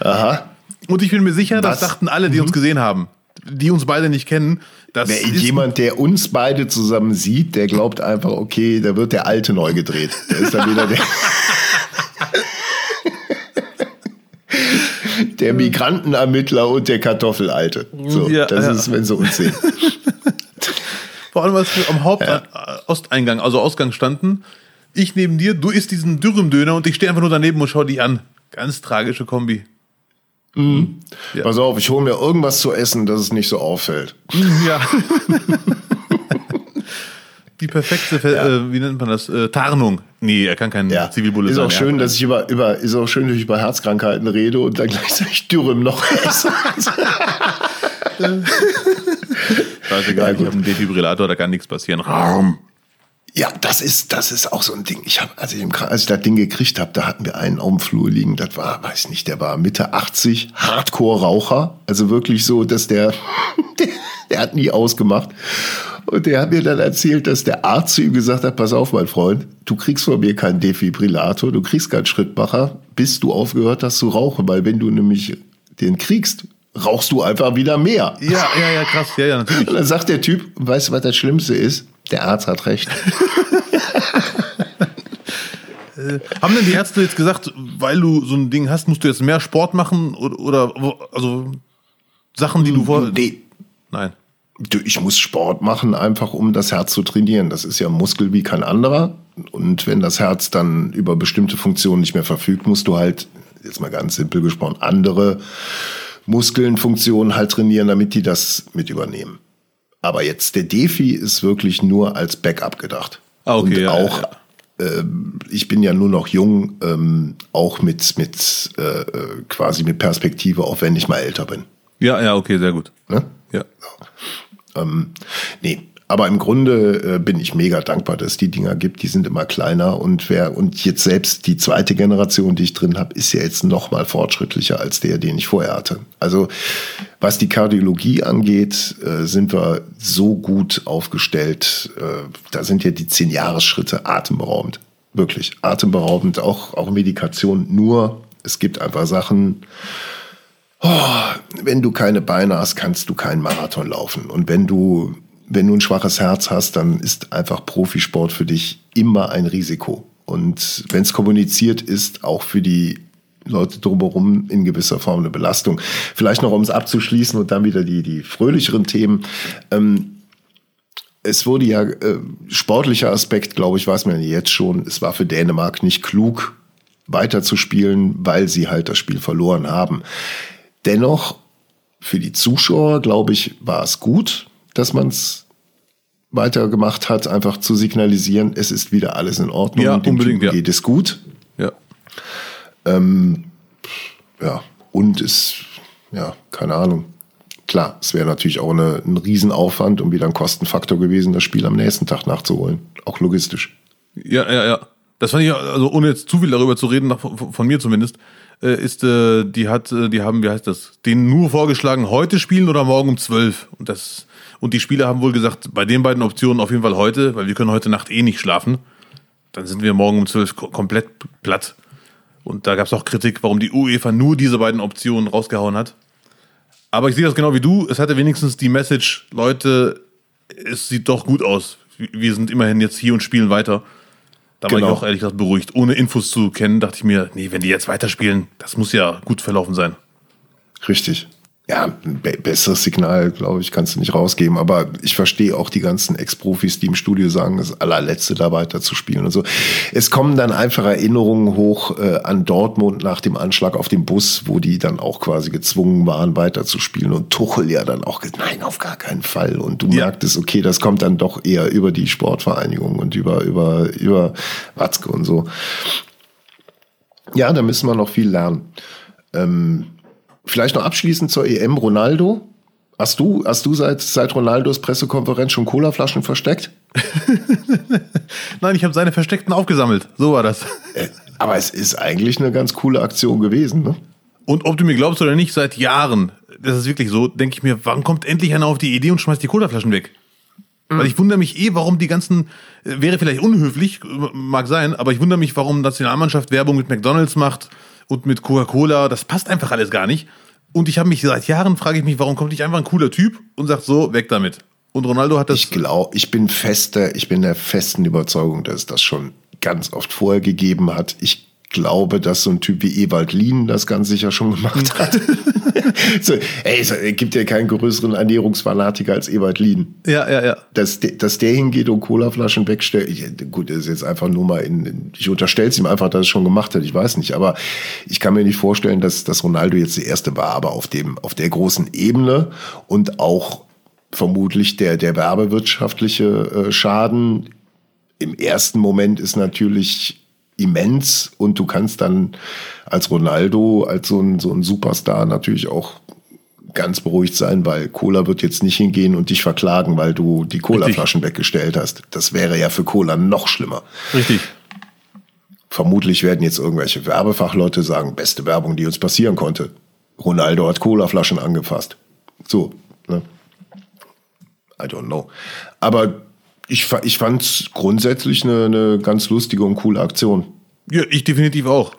Aha. Und ich bin mir sicher, das, das dachten alle, die mhm. uns gesehen haben, die uns beide nicht kennen. Das Wer jemand, der uns beide zusammen sieht, der glaubt einfach, okay, da wird der Alte neu gedreht. Der ist dann wieder der. der Migrantenermittler und der Kartoffelalte. So, ja, das ja. ist, wenn sie uns sehen. Vor allem, als wir am Hauptosteingang, ja. also Ausgang standen, ich neben dir, du isst diesen Dürrem-Döner und ich stehe einfach nur daneben und schau dich an. Ganz tragische Kombi. Mhm. Ja. Pass auf, ich hole mir irgendwas zu essen, dass es nicht so auffällt. Ja. Die perfekte, ja. äh, wie nennt man das? Äh, Tarnung. Nee, er kann kein ja. Zivilbulle ist sein. Auch schön, dass ich über, über, ist auch schön, dass ich über Herzkrankheiten rede und dann gleichzeitig Dürrem noch esse. Scheißegal, ich habe einen Defibrillator, da kann nichts passieren. Raum. Ja, das ist, das ist auch so ein Ding. Ich habe, als ich, im, als ich das Ding gekriegt habe, da hatten wir einen auf dem Flur liegen. Das war, weiß nicht, der war Mitte 80, Hardcore-Raucher. Also wirklich so, dass der, der, der hat nie ausgemacht. Und der hat mir dann erzählt, dass der Arzt zu ihm gesagt hat, pass auf, mein Freund, du kriegst von mir keinen Defibrillator, du kriegst keinen Schrittmacher, bis du aufgehört hast zu rauchen. Weil wenn du nämlich den kriegst, rauchst du einfach wieder mehr. Ja, ja, ja, krass, ja, ja, natürlich. Und dann sagt der Typ, weißt du, was das Schlimmste ist? Der Arzt hat recht. äh, haben denn die Ärzte jetzt gesagt, weil du so ein Ding hast, musst du jetzt mehr Sport machen oder, oder also Sachen, die du vor. Nee. Nein. Ich muss Sport machen, einfach um das Herz zu trainieren. Das ist ja ein Muskel wie kein anderer. Und wenn das Herz dann über bestimmte Funktionen nicht mehr verfügt, musst du halt, jetzt mal ganz simpel gesprochen, andere Muskeln, Funktionen halt trainieren, damit die das mit übernehmen. Aber jetzt der Defi ist wirklich nur als Backup gedacht. Ah, okay, Und ja, auch, ja, Äh, ich bin ja nur noch jung, ähm, auch mit, mit äh, quasi mit Perspektive, auch wenn ich mal älter bin. Ja, ja, okay, sehr gut. Ne? Ja. Ähm, nee, aber im Grunde äh, bin ich mega dankbar, dass es die Dinger gibt. Die sind immer kleiner und wer und jetzt selbst die zweite Generation, die ich drin habe, ist ja jetzt noch mal fortschrittlicher als der, den ich vorher hatte. Also was die Kardiologie angeht, äh, sind wir so gut aufgestellt. Äh, da sind ja die zehn Jahresschritte atemberaubend, wirklich atemberaubend. Auch auch Medikation. Nur es gibt einfach Sachen. Oh, wenn du keine Beine hast, kannst du keinen Marathon laufen. Und wenn du, wenn du ein schwaches Herz hast, dann ist einfach Profisport für dich immer ein Risiko. Und wenn es kommuniziert ist, auch für die Leute drumherum in gewisser Form eine Belastung. Vielleicht noch, um es abzuschließen und dann wieder die, die fröhlicheren Themen. Ähm, es wurde ja, äh, sportlicher Aspekt, glaube ich, weiß man jetzt schon, es war für Dänemark nicht klug, weiterzuspielen, weil sie halt das Spiel verloren haben. Dennoch, für die Zuschauer, glaube ich, war es gut, dass man es weitergemacht hat, einfach zu signalisieren, es ist wieder alles in Ordnung, Ja, dem unbedingt, Typen ja. geht es gut. Ja. Ja, und es, ja, keine Ahnung. Klar, es wäre natürlich auch eine, ein Riesenaufwand und wieder ein Kostenfaktor gewesen, das Spiel am nächsten Tag nachzuholen. Auch logistisch. Ja, ja, ja. Das fand ich, also ohne jetzt zu viel darüber zu reden, von, von mir zumindest, äh, ist, äh, die hat, äh, die haben, wie heißt das, denen nur vorgeschlagen, heute spielen oder morgen um 12. Und das, und die Spieler haben wohl gesagt, bei den beiden Optionen auf jeden Fall heute, weil wir können heute Nacht eh nicht schlafen. Dann sind wir morgen um 12 ko komplett platt. Und da gab es auch Kritik, warum die UEFA nur diese beiden Optionen rausgehauen hat. Aber ich sehe das genau wie du. Es hatte wenigstens die Message, Leute, es sieht doch gut aus. Wir sind immerhin jetzt hier und spielen weiter. Da war Genau. ich auch ehrlich gesagt beruhigt. Ohne Infos zu kennen, dachte ich mir, nee, wenn die jetzt weiterspielen, das muss ja gut verlaufen sein. Richtig. Ja, ein be besseres Signal, glaube ich, kannst du nicht rausgeben. Aber ich verstehe auch die ganzen Ex-Profis, die im Studio sagen, das allerletzte da weiter zu spielen und so. Es kommen dann einfach Erinnerungen hoch äh, an Dortmund nach dem Anschlag auf den Bus, wo die dann auch quasi gezwungen waren, weiter zu spielen. Und Tuchel ja dann auch gesagt, nein, auf gar keinen Fall. Und du Ja. merktest, okay, das kommt dann doch eher über die Sportvereinigung und über, über, über Watzke und so. Ja, da müssen wir noch viel lernen. Ähm, Vielleicht noch abschließend zur EM Ronaldo. Hast du, hast du seit, seit Ronaldos Pressekonferenz schon Colaflaschen versteckt? Nein, ich habe seine Versteckten aufgesammelt. So war das. Äh, aber es ist eigentlich eine ganz coole Aktion gewesen, ne? Und ob du mir glaubst oder nicht, seit Jahren, das ist wirklich so, denke ich mir, wann kommt endlich einer auf die Idee und schmeißt die Colaflaschen weg? Weil ich wundere mich eh, warum die ganzen, äh, wäre vielleicht unhöflich, äh, mag sein, aber ich wundere mich, warum Nationalmannschaft Werbung mit McDonalds macht und mit Coca-Cola. Das passt einfach alles gar nicht. Und ich habe mich seit Jahren, frage ich mich, warum kommt nicht einfach ein cooler Typ und sagt so, weg damit. Und Ronaldo hat das. Ich glaube, ich bin fester, ich bin der festen Überzeugung, dass es das schon ganz oft vorher gegeben hat. Ich glaube, dass so ein Typ wie Ewald Lien das ganz sicher schon gemacht hat. so, ey, es gibt ja keinen größeren Ernährungsfanatiker als Ewald Lien. ja, ja, ja. dass, de, dass der hingeht und Colaflaschen wegstellt. Ich, gut, das ist jetzt einfach nur mal in, ich unterstelle es ihm einfach, dass er es schon gemacht hat. Ich weiß nicht, aber ich kann mir nicht vorstellen, dass, dass Ronaldo jetzt der erste war, aber auf dem, auf der großen Ebene und auch vermutlich der, der werbewirtschaftliche äh, Schaden im ersten Moment ist natürlich immens und du kannst dann als Ronaldo, als so ein, so ein Superstar natürlich auch ganz beruhigt sein, weil Cola wird jetzt nicht hingehen und dich verklagen, weil du die Colaflaschen weggestellt hast. Das wäre ja für Cola noch schlimmer. Richtig. Vermutlich werden jetzt irgendwelche Werbefachleute sagen, beste Werbung, die uns passieren konnte. Ronaldo hat Colaflaschen angefasst. So, ne? I don't know. Aber ich, ich fand es grundsätzlich eine, eine ganz lustige und coole Aktion. Ja, ich definitiv auch.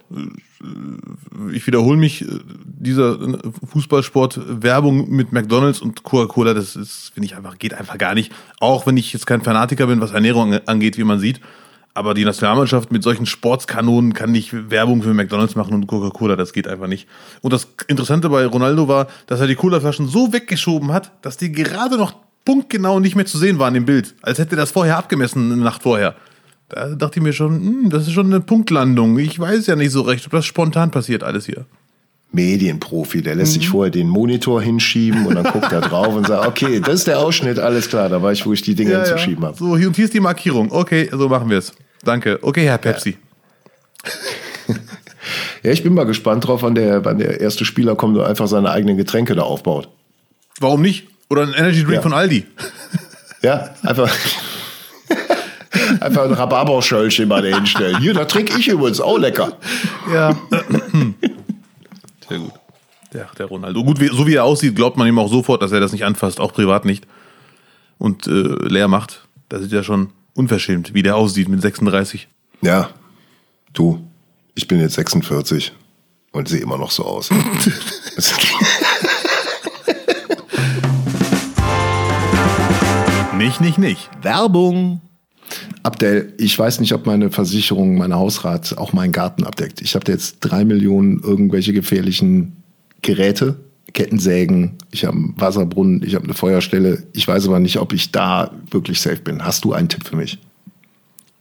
Ich wiederhole mich, dieser Fußballsport Werbung mit McDonalds und Coca-Cola, das ist, finde ich einfach, geht einfach gar nicht. Auch wenn ich jetzt kein Fanatiker bin, was Ernährung angeht, wie man sieht. Aber die Nationalmannschaft mit solchen Sportskanonen kann nicht Werbung für McDonalds machen und Coca-Cola, das geht einfach nicht. Und das Interessante bei Ronaldo war, dass er die Cola-Flaschen so weggeschoben hat, dass die gerade noch punktgenau nicht mehr zu sehen waren im Bild. Als hätte er das vorher abgemessen, eine Nacht vorher. Da dachte ich mir schon, hm, das ist schon eine Punktlandung. Ich weiß ja nicht so recht, ob das spontan passiert alles hier. Medienprofi, der lässt mhm. sich vorher den Monitor hinschieben und dann guckt er drauf und sagt, okay, das ist der Ausschnitt, alles klar, da weiß ich, wo ich die Dinge ja, hinzuschieben ja. habe. So, hier und hier ist die Markierung. Okay, so machen wir es. Danke. Okay, Herr Pepsi. Ja. ja, ich bin mal gespannt drauf, wann der, wann der erste Spieler kommt und einfach seine eigenen Getränke da aufbaut. Warum nicht? Oder ein Energy Drink ja. von Aldi. Ja, einfach. einfach ein Rhabarberschöllchen mal da hinstellen. Hier, da trinke ich übrigens auch lecker. Ja. Sehr gut. Der, der Ronaldo. Gut, so wie er aussieht, glaubt man ihm auch sofort, dass er das nicht anfasst, auch privat nicht. Und äh, leer macht. Das ist ja schon unverschämt, wie der aussieht mit 36. Ja, du, ich bin jetzt 46 und sehe immer noch so aus. nicht, nicht, nicht. Werbung. Abdel, ich weiß nicht, ob meine Versicherung, meine Hausrat auch meinen Garten abdeckt. Ich habe jetzt drei Millionen irgendwelche gefährlichen Geräte Kettensägen, ich habe einen Wasserbrunnen, ich habe eine Feuerstelle. Ich weiß aber nicht, ob ich da wirklich safe bin. Hast du einen Tipp für mich?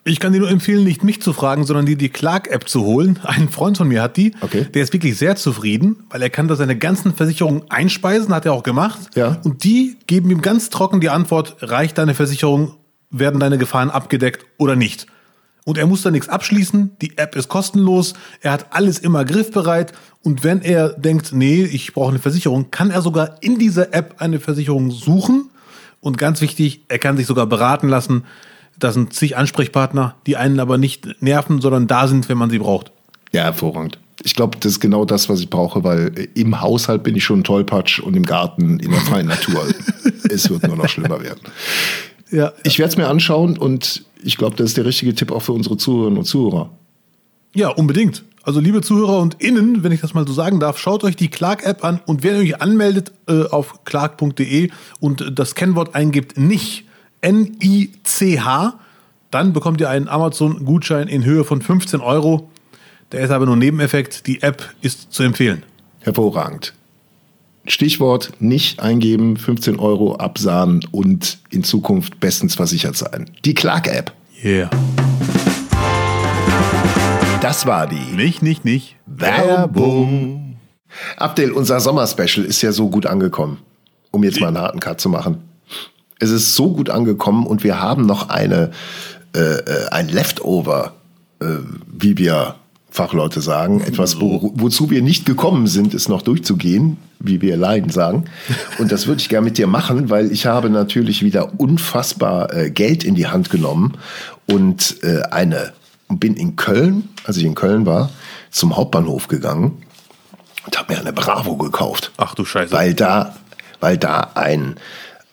Ich kann dir nur empfehlen, nicht mich zu fragen, sondern dir die Clark-App zu holen. Ein Freund von mir hat die. Okay. Der ist wirklich sehr zufrieden, weil er kann da seine ganzen Versicherungen einspeisen, hat er auch gemacht. Ja. Und die geben ihm ganz trocken die Antwort, reicht deine Versicherung, werden deine Gefahren abgedeckt oder nicht. Und er muss da nichts abschließen, die App ist kostenlos, er hat alles immer griffbereit und wenn er denkt, nee, ich brauche eine Versicherung, kann er sogar in dieser App eine Versicherung suchen und ganz wichtig, er kann sich sogar beraten lassen. Das sind zig Ansprechpartner, die einen aber nicht nerven, sondern da sind, wenn man sie braucht. Ja, hervorragend. Ich glaube, das ist genau das, was ich brauche, weil im Haushalt bin ich schon ein Tollpatsch und im Garten in der freien Natur. es wird nur noch schlimmer werden. Ja, ich werde es mir anschauen und ich glaube, das ist der richtige Tipp auch für unsere Zuhörerinnen und Zuhörer. Ja, unbedingt. Also liebe Zuhörer und Innen, wenn ich das mal so sagen darf, schaut euch die Clark-App an und wenn ihr euch anmeldet äh, auf clark.de und das Kennwort eingibt nicht N-I-C-H, dann bekommt ihr einen Amazon-Gutschein in Höhe von 15 Euro. Der ist aber nur Nebeneffekt. Die App ist zu empfehlen. Hervorragend. Stichwort nicht eingeben, 15 Euro absahnen und in Zukunft bestens versichert sein. Die Clark-App. Yeah. Das war die. Nicht, nicht, nicht. Werbung. Abdel, unser Sommerspecial ist ja so gut angekommen, um jetzt mal einen harten Cut zu machen. Es ist so gut angekommen und wir haben noch eine, äh, äh ein Leftover, äh, wie wir Fachleute sagen. Etwas, wo, wozu wir nicht gekommen sind, ist noch durchzugehen, wie wir Leiden sagen. Und das würde ich gerne mit dir machen, weil ich habe natürlich wieder unfassbar äh, Geld in die Hand genommen und äh, eine bin in Köln, als ich in Köln war, zum Hauptbahnhof gegangen und habe mir eine Bravo gekauft. Ach du Scheiße. Weil da, weil da ein,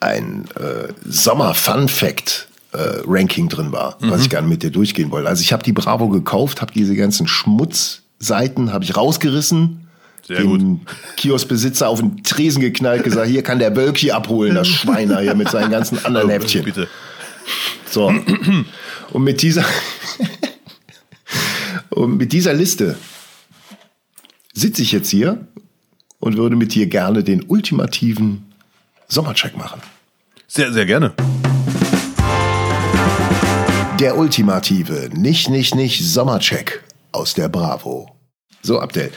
ein äh, Sommer-Fun-Fact äh, Ranking drin war, mhm. was ich gerne mit dir durchgehen wollte. Also ich habe die Bravo gekauft, habe diese ganzen Schmutzseiten habe ich rausgerissen, Sehr den gut. Kioskbesitzer auf den Tresen geknallt, gesagt, hier kann der Wölki abholen, das Schweiner hier mit seinen ganzen anderen oh, Häppchen. Bitte. So. Und mit dieser und mit dieser Liste sitze ich jetzt hier und würde mit dir gerne den ultimativen Sommercheck machen. Sehr, sehr gerne. Der ultimative Nicht, Nicht, Nicht Sommercheck aus der Bravo. So, Abdel.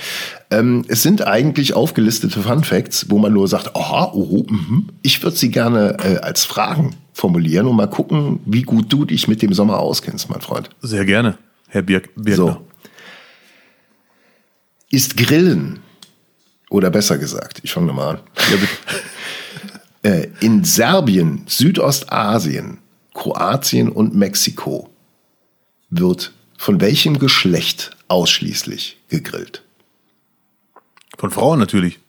Ähm, es sind eigentlich aufgelistete Fun Facts, wo man nur sagt, aha, oh, mh. ich würde sie gerne äh, als Fragen formulieren und mal gucken, wie gut du dich mit dem Sommer auskennst, mein Freund. Sehr gerne, Herr Birk Birkner. So. Ist Grillen Oder besser gesagt, ich fange nochmal an. Ja, äh, in Serbien, Südostasien, Kroatien und Mexiko wird von welchem Geschlecht ausschließlich gegrillt? Von Frauen natürlich.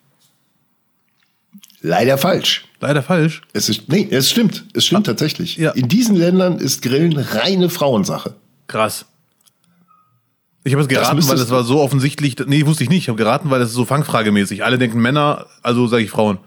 Leider falsch. Leider falsch. Es ist, nee, es stimmt. Es stimmt ah, tatsächlich. Ja. In diesen Ländern ist Grillen reine Frauensache. Krass. Ich habe es geraten, weil es war so offensichtlich. Nee, wusste ich nicht. Ich habe geraten, weil es so fangfragemäßig. Alle denken Männer, also sage ich Frauen.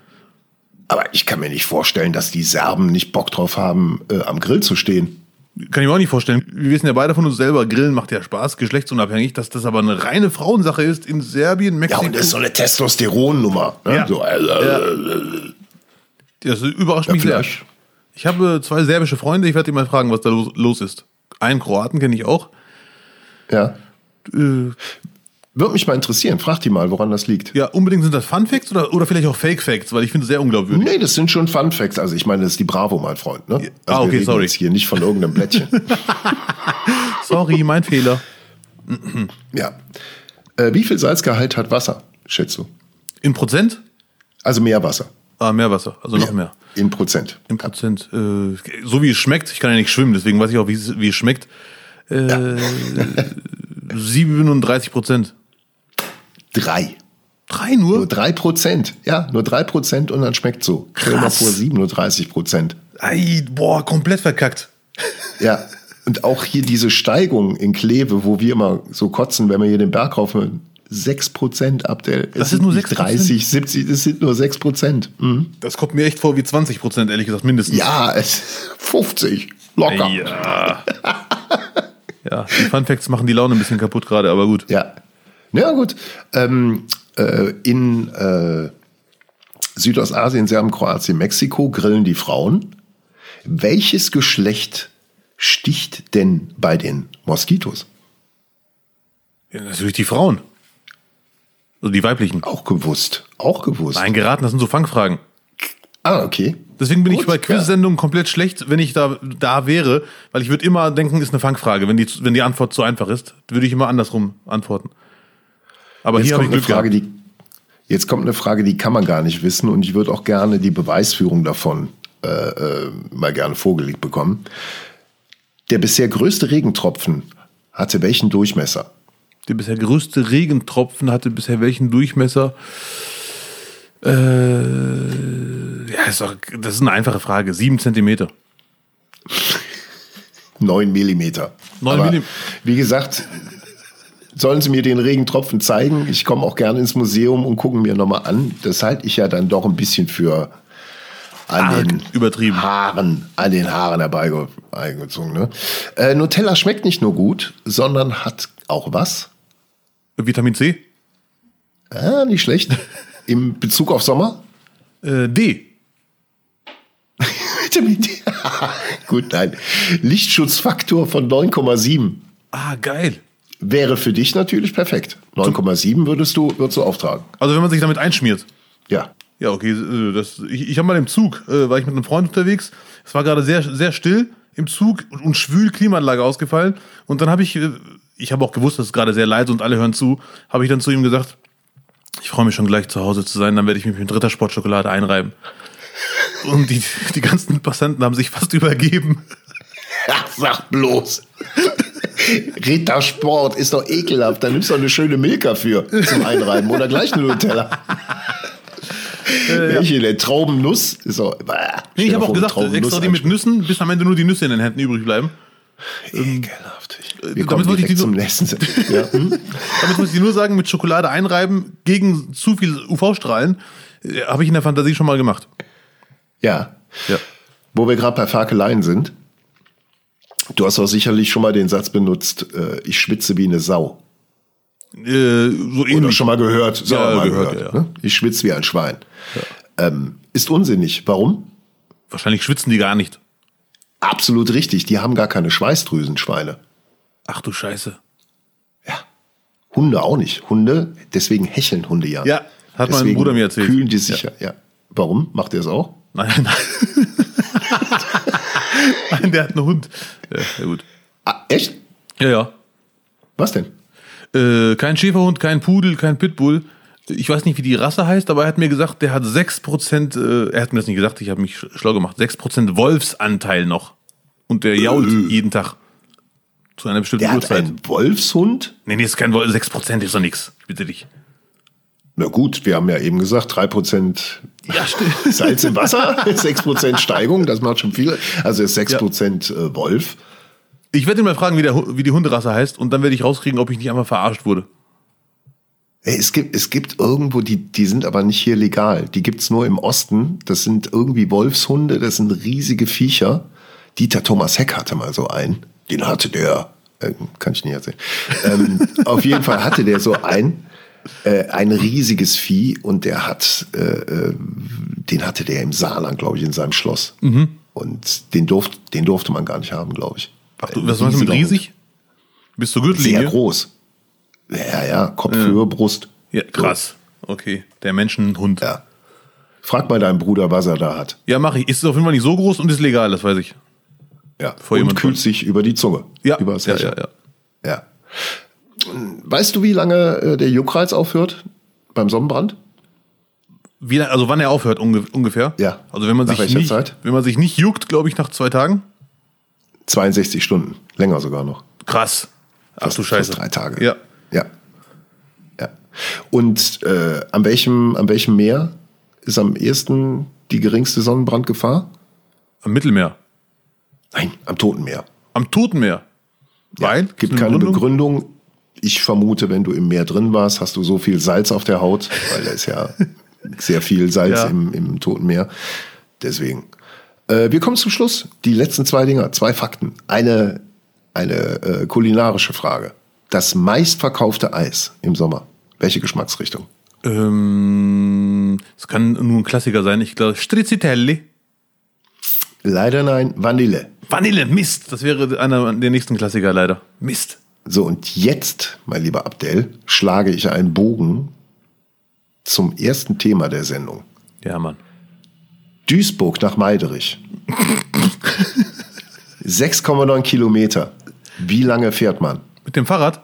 Aber ich kann mir nicht vorstellen, dass die Serben nicht Bock drauf haben, äh, am Grill zu stehen. Kann ich mir auch nicht vorstellen. Wir wissen ja beide von uns selber, Grillen macht ja Spaß, geschlechtsunabhängig, dass das aber eine reine Frauensache ist in Serbien, Mexiko. Ja, und das ist so eine Testosteronnummer. Ne? Ja. So, äh, ja. Das überrascht mich sehr. Ich habe zwei serbische Freunde, ich werde die mal fragen, was da los, los ist. Einen Kroaten kenne ich auch. Ja. Äh, würde mich mal interessieren. Frag die mal, woran das liegt. Ja, unbedingt sind das Fun Facts oder, oder vielleicht auch Fake Facts, weil ich finde es sehr unglaubwürdig. Nee, das sind schon Fun Facts. Also ich meine, das ist die Bravo, mein Freund. Ne? Also ah, okay, sorry. Jetzt hier nicht von irgendeinem Blättchen. sorry, mein Fehler. ja. Äh, wie viel Salzgehalt hat Wasser, schätzt du? In Prozent? Also Meerwasser. Ah, Meerwasser, also noch mehr. In Prozent. In Prozent. Äh, so wie es schmeckt, ich kann ja nicht schwimmen, deswegen weiß ich auch, wie es, wie es schmeckt. Äh, ja. 37 Prozent. Drei. Drei nur? Nur drei Prozent. Ja, nur drei Prozent und dann schmeckt so. Stell dir mal vor, 37 Prozent. Ei, boah, komplett verkackt. Ja, und auch hier diese Steigung in Kleve, wo wir immer so kotzen, wenn wir hier den Berg raufhören. 6 Prozent, Abdel. Das ist nur 6 30, 70, das sind nur 6 Prozent. Mhm. Das kommt mir echt vor wie 20 Prozent, ehrlich gesagt, mindestens. Ja, es 50. Locker. Ja. ja, die Fun Facts machen die Laune ein bisschen kaputt gerade, aber gut. Ja. Ja, gut. Ähm, äh, in äh, Südostasien, Serbien, Kroatien, Mexiko grillen die Frauen. Welches Geschlecht sticht denn bei den Moskitos? Ja, natürlich die Frauen. Also die weiblichen. Auch gewusst. Auch gewusst. Nein, geraten, das sind so Fangfragen. Ah, okay. Deswegen bin Gut, ich bei Quiz-Sendungen ja. komplett schlecht, wenn ich da, da wäre, weil ich würde immer denken, ist eine Fangfrage. Wenn die, wenn die Antwort zu einfach ist, würde ich immer andersrum antworten. Aber jetzt hier kommt eine Frage, die, jetzt kommt eine Frage, die kann man gar nicht wissen und ich würde auch gerne die Beweisführung davon äh, äh, mal gerne vorgelegt bekommen. Der bisher größte Regentropfen hatte welchen Durchmesser? Der bisher größte Regentropfen hatte bisher welchen Durchmesser? Äh, ja, ist doch, das ist eine einfache Frage. Sieben Zentimeter. Neun Millimeter. Neun Millimeter. Wie gesagt, sollen Sie mir den Regentropfen zeigen. Ich komme auch gerne ins Museum und gucke mir nochmal an. Das halte ich ja dann doch ein bisschen für an Arg den übertrieben. Haaren, an den Haaren herbeigezogen. Ne? Äh, Nutella schmeckt nicht nur gut, sondern hat auch was? Vitamin C? Ah, nicht schlecht. Im Bezug auf Sommer? Äh, D. Vitamin D. gut, nein. Lichtschutzfaktor von 9,7. Ah, geil. Wäre für dich natürlich perfekt. 9,7 würdest du, würdest du auftragen. Also wenn man sich damit einschmiert. Ja. Ja, okay. Äh, das, ich ich habe mal im Zug, äh, war ich mit einem Freund unterwegs. Es war gerade sehr, sehr still im Zug und schwül Klimaanlage ausgefallen. Und dann habe ich, äh, ich habe auch gewusst, dass es gerade sehr leise und alle hören zu, habe ich dann zu ihm gesagt, ich freue mich schon gleich zu Hause zu sein, dann werde ich mich mit dritter Sportschokolade einreiben. Und die, die ganzen Passanten haben sich fast übergeben. Ach, sag bloß. Rittersport ist doch ekelhaft. Da nimmst du eine schöne Milka für zum Einreiben oder gleich eine Nutella. Äh, Welche ja. denn? Traubennuss? Ist doch, nee, ich habe auch gesagt, extra die mit Nüssen, bis am Ende nur die Nüsse in den Händen übrig bleiben. Ekelhaft. Ähm, Wir kommen direkt zum nächsten. ja. hm? Damit muss ich dir nur sagen, mit Schokolade einreiben gegen zu viel UV-Strahlen äh, habe ich in der Fantasie schon mal gemacht. Ja. ja. Wo wir gerade bei Fakeleien sind, Du hast auch sicherlich schon mal den Satz benutzt, äh, ich schwitze wie eine Sau. Äh, so ähnlich. Oder schon mal gehört. Ja, mal gehört, gehört ja. ne? Ich schwitze wie ein Schwein. Ja. Ähm, ist unsinnig. Warum? Wahrscheinlich schwitzen die gar nicht. Absolut richtig. Die haben gar keine Schweißdrüsen, Schweine. Ach du Scheiße. Ja. Hunde auch nicht. Hunde, deswegen hecheln Hunde ja. Ja, hat deswegen mein Bruder mir erzählt. Kühlen die sich ja. ja. Warum? Macht er es auch? Nein, nein. Nein, der hat einen Hund. Ja, ja gut. Ah, echt? Ja, ja. Was denn? Äh, kein Schäferhund, kein Pudel, kein Pitbull. ich weiß nicht, wie die Rasse heißt, aber er hat mir gesagt, der hat 6%, äh, er hat mir das nicht gesagt, ich habe mich schlau gemacht, 6% Wolfsanteil noch. Und der jault Äh. jeden Tag. Zu einer bestimmten Der hat Uhrzeit. einen Wolfshund? Nee, nee, ist kein Wolf, 6% ist doch nix. Ich bitte dich. Na gut, wir haben ja eben gesagt, 3% Ja, stimmt. Salz im Wasser, 6% Steigung, das macht schon viel. Also ist 6% äh, Wolf. Ich werde ihn mal fragen, wie, der, wie die Hunderasse heißt und dann werde ich rauskriegen, ob ich nicht einmal verarscht wurde. Ey, Es gibt, es gibt irgendwo, die, die sind aber nicht hier legal. Die gibt's nur im Osten. Das sind irgendwie Wolfshunde, das sind riesige Viecher. Dieter Thomas Heck hatte mal so einen. Den hatte der, äh, kann ich nicht erzählen. ähm, auf jeden Fall hatte der so ein, äh, ein riesiges Vieh und der hat, äh, äh, den hatte der im Saarland, glaube ich, in seinem Schloss. Und den, durft, den durfte man gar nicht haben, glaube ich. Ach, du, was meinst du mit riesig? Bis zur Gürtellinie? Sehr groß. Ja, ja, Kopfhöhe, Brust. Ja, krass. Okay, der Menschenhund. Ja, Ja. Frag mal deinen Bruder, was er da hat. mach ich. Ist auf jeden Fall nicht so groß und ist legal, das weiß ich. Ja. Vor und kühlt von- sich über die Zunge. Ja, Über das ja, ja, ja. ja. Weißt du, wie lange äh, der Juckreiz aufhört beim Sonnenbrand? Wie, also wann er aufhört unge ungefähr? Ja. Also wenn man Nach sich nicht, Zeit? wenn man sich nicht juckt, glaube ich nach zwei Tagen. 62 Stunden. Länger sogar noch. Krass. Ach Fast- du Scheiße. drei Tage. Ja. Ja. ja. Und äh, an, welchem, an welchem Meer ist am ehesten die geringste Sonnenbrandgefahr? Am Mittelmeer. Nein, am Toten Meer. Am Toten Meer. Weil? Gibt Gibt's eine keine Begründung? Begründung. Ich vermute, wenn du im Meer drin warst, hast du so viel Salz auf der Haut, weil da ist ja sehr viel Salz Ja. im, im Toten Meer. Deswegen. Äh, wir kommen zum Schluss. Die letzten zwei Dinger, zwei Fakten. Eine, eine äh, kulinarische Frage. Das meistverkaufte Eis im Sommer. Welche Geschmacksrichtung? Ähm, es kann nur ein Klassiker sein. Ich glaube, Stracciatelli. Leider nein, Vanille. Vanille, Mist. Das wäre einer der nächsten Klassiker leider. Mist. So, und jetzt, mein lieber Abdel, schlage ich einen Bogen zum ersten Thema der Sendung. Ja, Mann. Duisburg nach Meiderich. 6,9 Kilometer. Wie lange fährt man? Mit dem Fahrrad?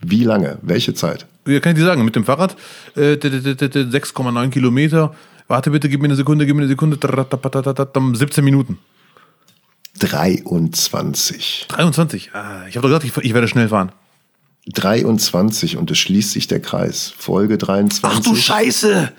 Wie lange? Welche Zeit? Ja, kann ich dir sagen, mit dem Fahrrad äh, d- d- d- d- 6,9 Kilometer. Warte bitte, gib mir eine Sekunde, gib mir eine Sekunde. Tratatatatatatam, 17 Minuten. 23. 23. Ah, ich habe doch gesagt, ich, ich werde schnell fahren. 23 und es schließt sich der Kreis. Folge 23. Scheiße!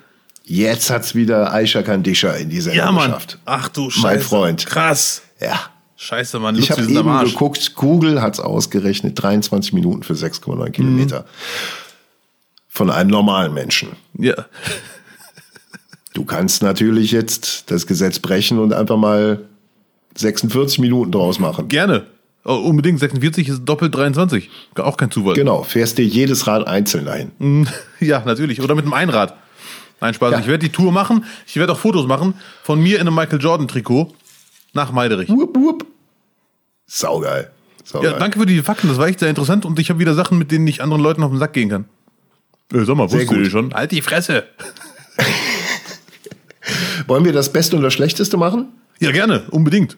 Jetzt hat's wieder Aisha Kandisha in die Sendung Ja, Mann. geschafft. Ach du Scheiße. Mein Freund. Krass. Ja. Scheiße, Mann. Ich habe eben geguckt, Google hat's ausgerechnet, 23 Minuten für 6,9 Kilometer. Von einem normalen Menschen. Ja. Du kannst natürlich jetzt das Gesetz brechen und einfach mal 46 Minuten draus machen. Gerne. Oh, unbedingt. 46 ist doppelt 23. Auch kein Zufall. Genau, fährst dir jedes Rad einzeln dahin. Ja, natürlich. Oder mit einem Einrad. Nein, Spaß. Ja. Ich werde die Tour machen. Ich werde auch Fotos machen von mir in einem Michael Jordan Trikot nach Meiderich. Wupp, wupp. Saugeil. Saugeil. Ja, danke für die Fakten. Das war echt sehr interessant und ich habe wieder Sachen, mit denen ich anderen Leuten auf den Sack gehen kann. Äh, sag mal, du gut. schon? Halt die Fresse. Wollen wir das Beste und das Schlechteste machen? Ja, gerne. Unbedingt.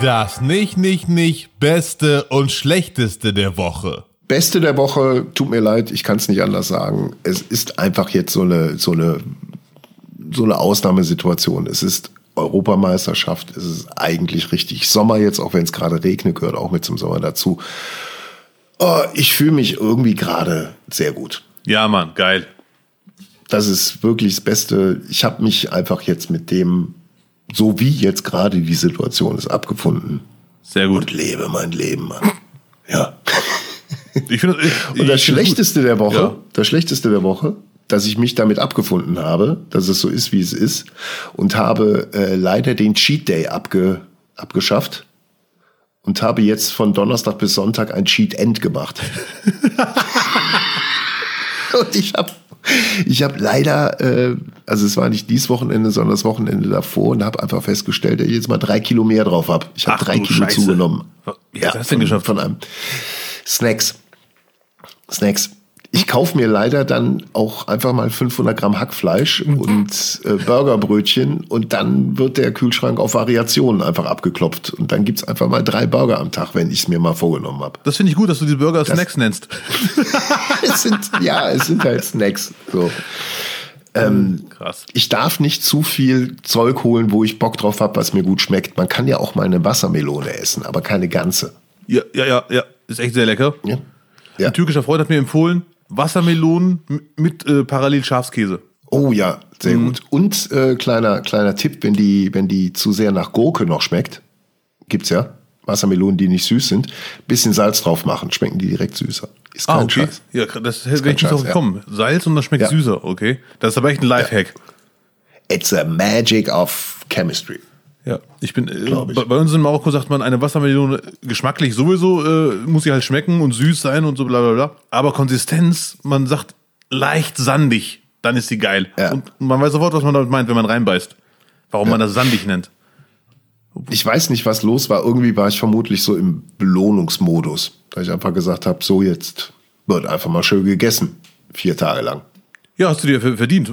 Das nicht, nicht, nicht Beste und Schlechteste der Woche. Beste der Woche, tut mir leid, ich kann es nicht anders sagen. Es ist einfach jetzt so eine, so eine, so eine Ausnahmesituation. Es ist Europameisterschaft, es ist eigentlich richtig Sommer jetzt, auch wenn es gerade regnet, gehört auch mit zum Sommer dazu. Oh, ich fühle mich irgendwie gerade sehr gut. Ja, Mann, geil. Das ist wirklich das Beste. Ich habe mich einfach jetzt mit dem, so wie jetzt gerade die Situation ist, abgefunden Sehr und gut. lebe mein Leben, Mann. Ja. Ich finde ich, Und das Schlechteste der Woche, Ja. das Schlechteste der Woche, dass ich mich damit abgefunden habe, dass es so ist, wie es ist, und habe äh, leider den Cheat Day abge, abgeschafft und habe jetzt von Donnerstag bis Sonntag ein Cheat End gemacht. und ich habe ich habe leider, äh, also es war nicht dieses Wochenende, sondern das Wochenende davor und habe einfach festgestellt, dass ich jetzt mal drei Kilo mehr drauf habe. Ich habe drei Kilo Scheiße. zugenommen. Wie hast du das denn geschafft? Von einem Snacks. Snacks. Ich kaufe mir leider dann auch einfach mal 500 Gramm Hackfleisch und äh, Burgerbrötchen und dann wird der Kühlschrank auf Variationen einfach abgeklopft. Und dann gibt's einfach mal drei Burger am Tag, wenn ich es mir mal vorgenommen habe. Das finde ich gut, dass du die Burger Snacks nennst. es sind, ja, es sind halt Snacks. So. Ähm, Krass. ich darf nicht zu viel Zeug holen, wo ich Bock drauf habe, was mir gut schmeckt. Man kann ja auch mal eine Wassermelone essen, aber keine ganze. Ja, ja, ja, ja. Ist echt sehr lecker. Ja. Ja. Ein türkischer Freund hat mir empfohlen, Wassermelonen mit äh, parallel Schafskäse. Oh ja, sehr gut. Und äh, kleiner, kleiner Tipp, wenn die, wenn die zu sehr nach Gurke noch schmeckt, gibt's ja Wassermelonen, die nicht süß sind, bisschen Salz drauf machen, schmecken die direkt süßer. Ist kein Scheiß. Ah, Ja, das hätte kein ich nicht drauf Scheiß, ja. gekommen. Salz und das schmeckt Ja. süßer, okay. Das ist aber echt ein Lifehack. It's a magic of chemistry. Ja, ich bin, äh, bei, bei uns in Marokko sagt man, eine Wassermelone geschmacklich sowieso äh, muss sie halt schmecken und süß sein und so bla bla bla. Aber Konsistenz, man sagt leicht sandig, dann ist sie geil. Ja. Und man weiß sofort, was man damit meint, wenn man reinbeißt. Warum man das sandig nennt. Ich weiß nicht, was los war. Irgendwie war ich vermutlich so im Belohnungsmodus, da ich einfach gesagt habe, so jetzt wird einfach mal schön gegessen. Vier Tage lang. Ja, hast du dir ver- verdient.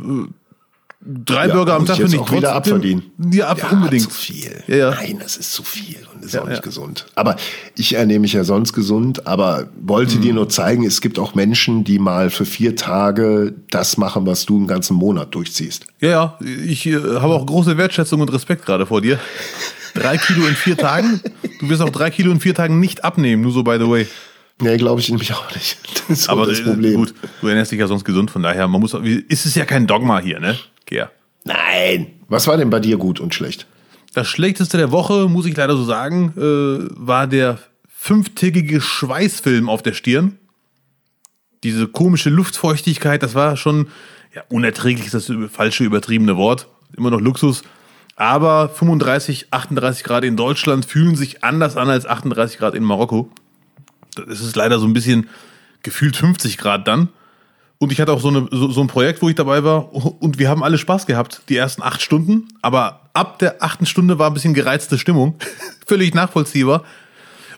Drei Ja, Burger am Tag finde ich auch wieder trotzdem- abverdienen. Ja, ab, unbedingt. zu viel. Ja, ja. Nein, das ist zu viel und ist Ja, auch nicht ja. gesund. Aber ich ernähre mich ja sonst gesund, aber wollte Mhm. dir nur zeigen, es gibt auch Menschen, die mal für vier Tage das machen, was du einen ganzen Monat durchziehst. Ja, ja, ich äh, habe auch große Wertschätzung und Respekt gerade vor dir. Drei Kilo in vier Tagen. Du wirst auch drei Kilo in vier Tagen nicht abnehmen, nur so by the way. Nee, glaube ich nämlich auch nicht. Das ist Aber das äh, Problem. gut, du ernährst dich ja sonst gesund, von daher, man muss, ist es ja kein Dogma hier, ne? Gea. Nein. Was war denn bei dir gut und schlecht? Das schlechteste der Woche, muss ich leider so sagen, äh, war der fünftägige Schweißfilm auf der Stirn. Diese komische Luftfeuchtigkeit, das war schon, ja, unerträglich ist das falsche, übertriebene Wort. Immer noch Luxus. Aber 35, 38 Grad in Deutschland fühlen sich anders an als 38 Grad in Marokko. Das ist leider so ein bisschen gefühlt 50 Grad dann. Und ich hatte auch so, eine, so, so ein Projekt, wo ich dabei war und wir haben alle Spaß gehabt, die ersten acht Stunden. Aber ab der achten Stunde war ein bisschen gereizte Stimmung. Völlig nachvollziehbar.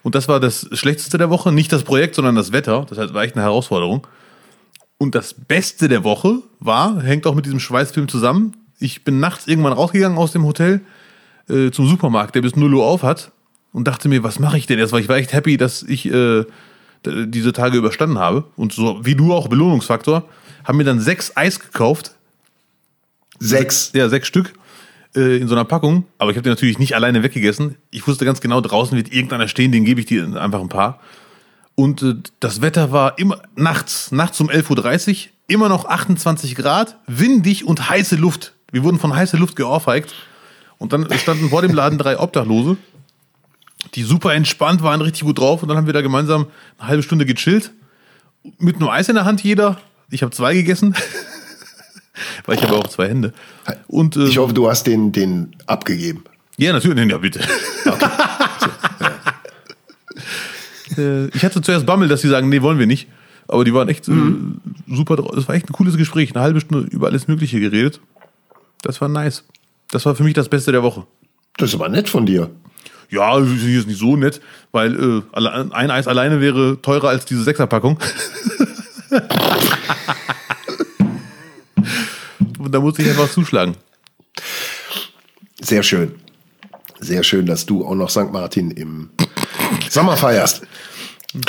Und das war das Schlechteste der Woche. Nicht das Projekt, sondern das Wetter. Das heißt, war echt eine Herausforderung. Und das Beste der Woche war, hängt auch mit diesem Schweißfilm zusammen. Ich bin nachts irgendwann rausgegangen aus dem Hotel äh, zum Supermarkt, der bis 0 Uhr auf hat und dachte mir, was mache ich denn jetzt? Weil ich war echt happy, dass ich äh, diese Tage überstanden habe. Und so wie du auch Belohnungsfaktor, haben mir dann sechs Eis gekauft. Sechs. Ja, sechs Stück äh, in so einer Packung. Aber ich habe die natürlich nicht alleine weggegessen. Ich wusste ganz genau, draußen wird irgendeiner stehen, den gebe ich dir einfach ein paar. Und äh, das Wetter war immer nachts, nachts um 11.30 Uhr, immer noch 28 Grad, windig und heiße Luft. Wir wurden von heißer Luft geohrfeigt. Und dann standen vor dem Laden drei Obdachlose, die super entspannt waren, richtig gut drauf. Und dann haben wir da gemeinsam eine halbe Stunde gechillt. Mit nur Eis in der Hand jeder. Ich habe zwei gegessen. Weil ich habe auch zwei Hände. Und, äh, Ich hoffe, du hast den, den abgegeben. ja, natürlich. Ja, bitte. Äh, ich hatte zuerst Bammel, dass sie sagen, nee, wollen wir nicht. Aber die waren echt äh, super drauf. Es war echt ein cooles Gespräch. Eine halbe Stunde über alles Mögliche geredet. Das war nice. Das war für mich das Beste der Woche. Das aber nett von dir. Ja, hier ist nicht so nett, weil äh, ein Eis alleine wäre teurer als diese Sechserpackung. Und da musste ich einfach zuschlagen. Sehr schön. Sehr schön, dass du auch noch St. Martin im Sommer feierst.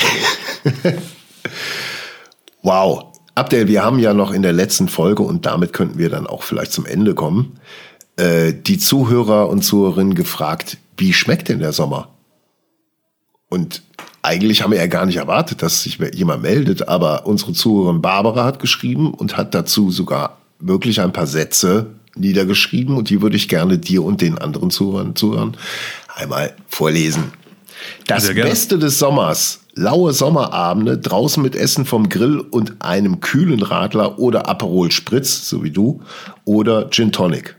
wow. Abdel, wir haben ja noch in der letzten Folge und damit könnten wir dann auch vielleicht zum Ende kommen, äh, die Zuhörer und Zuhörerinnen gefragt, wie schmeckt denn der Sommer? Und eigentlich haben wir ja gar nicht erwartet, dass sich jemand meldet, aber unsere Zuhörerin Barbara hat geschrieben und hat dazu sogar wirklich ein paar Sätze niedergeschrieben und die würde ich gerne dir und den anderen Zuhörern, Zuhörern einmal vorlesen. Das. Beste des Sommers, laue Sommerabende draußen mit Essen vom Grill und einem kühlen Radler oder Aperol Spritz, so wie du, oder Gin Tonic.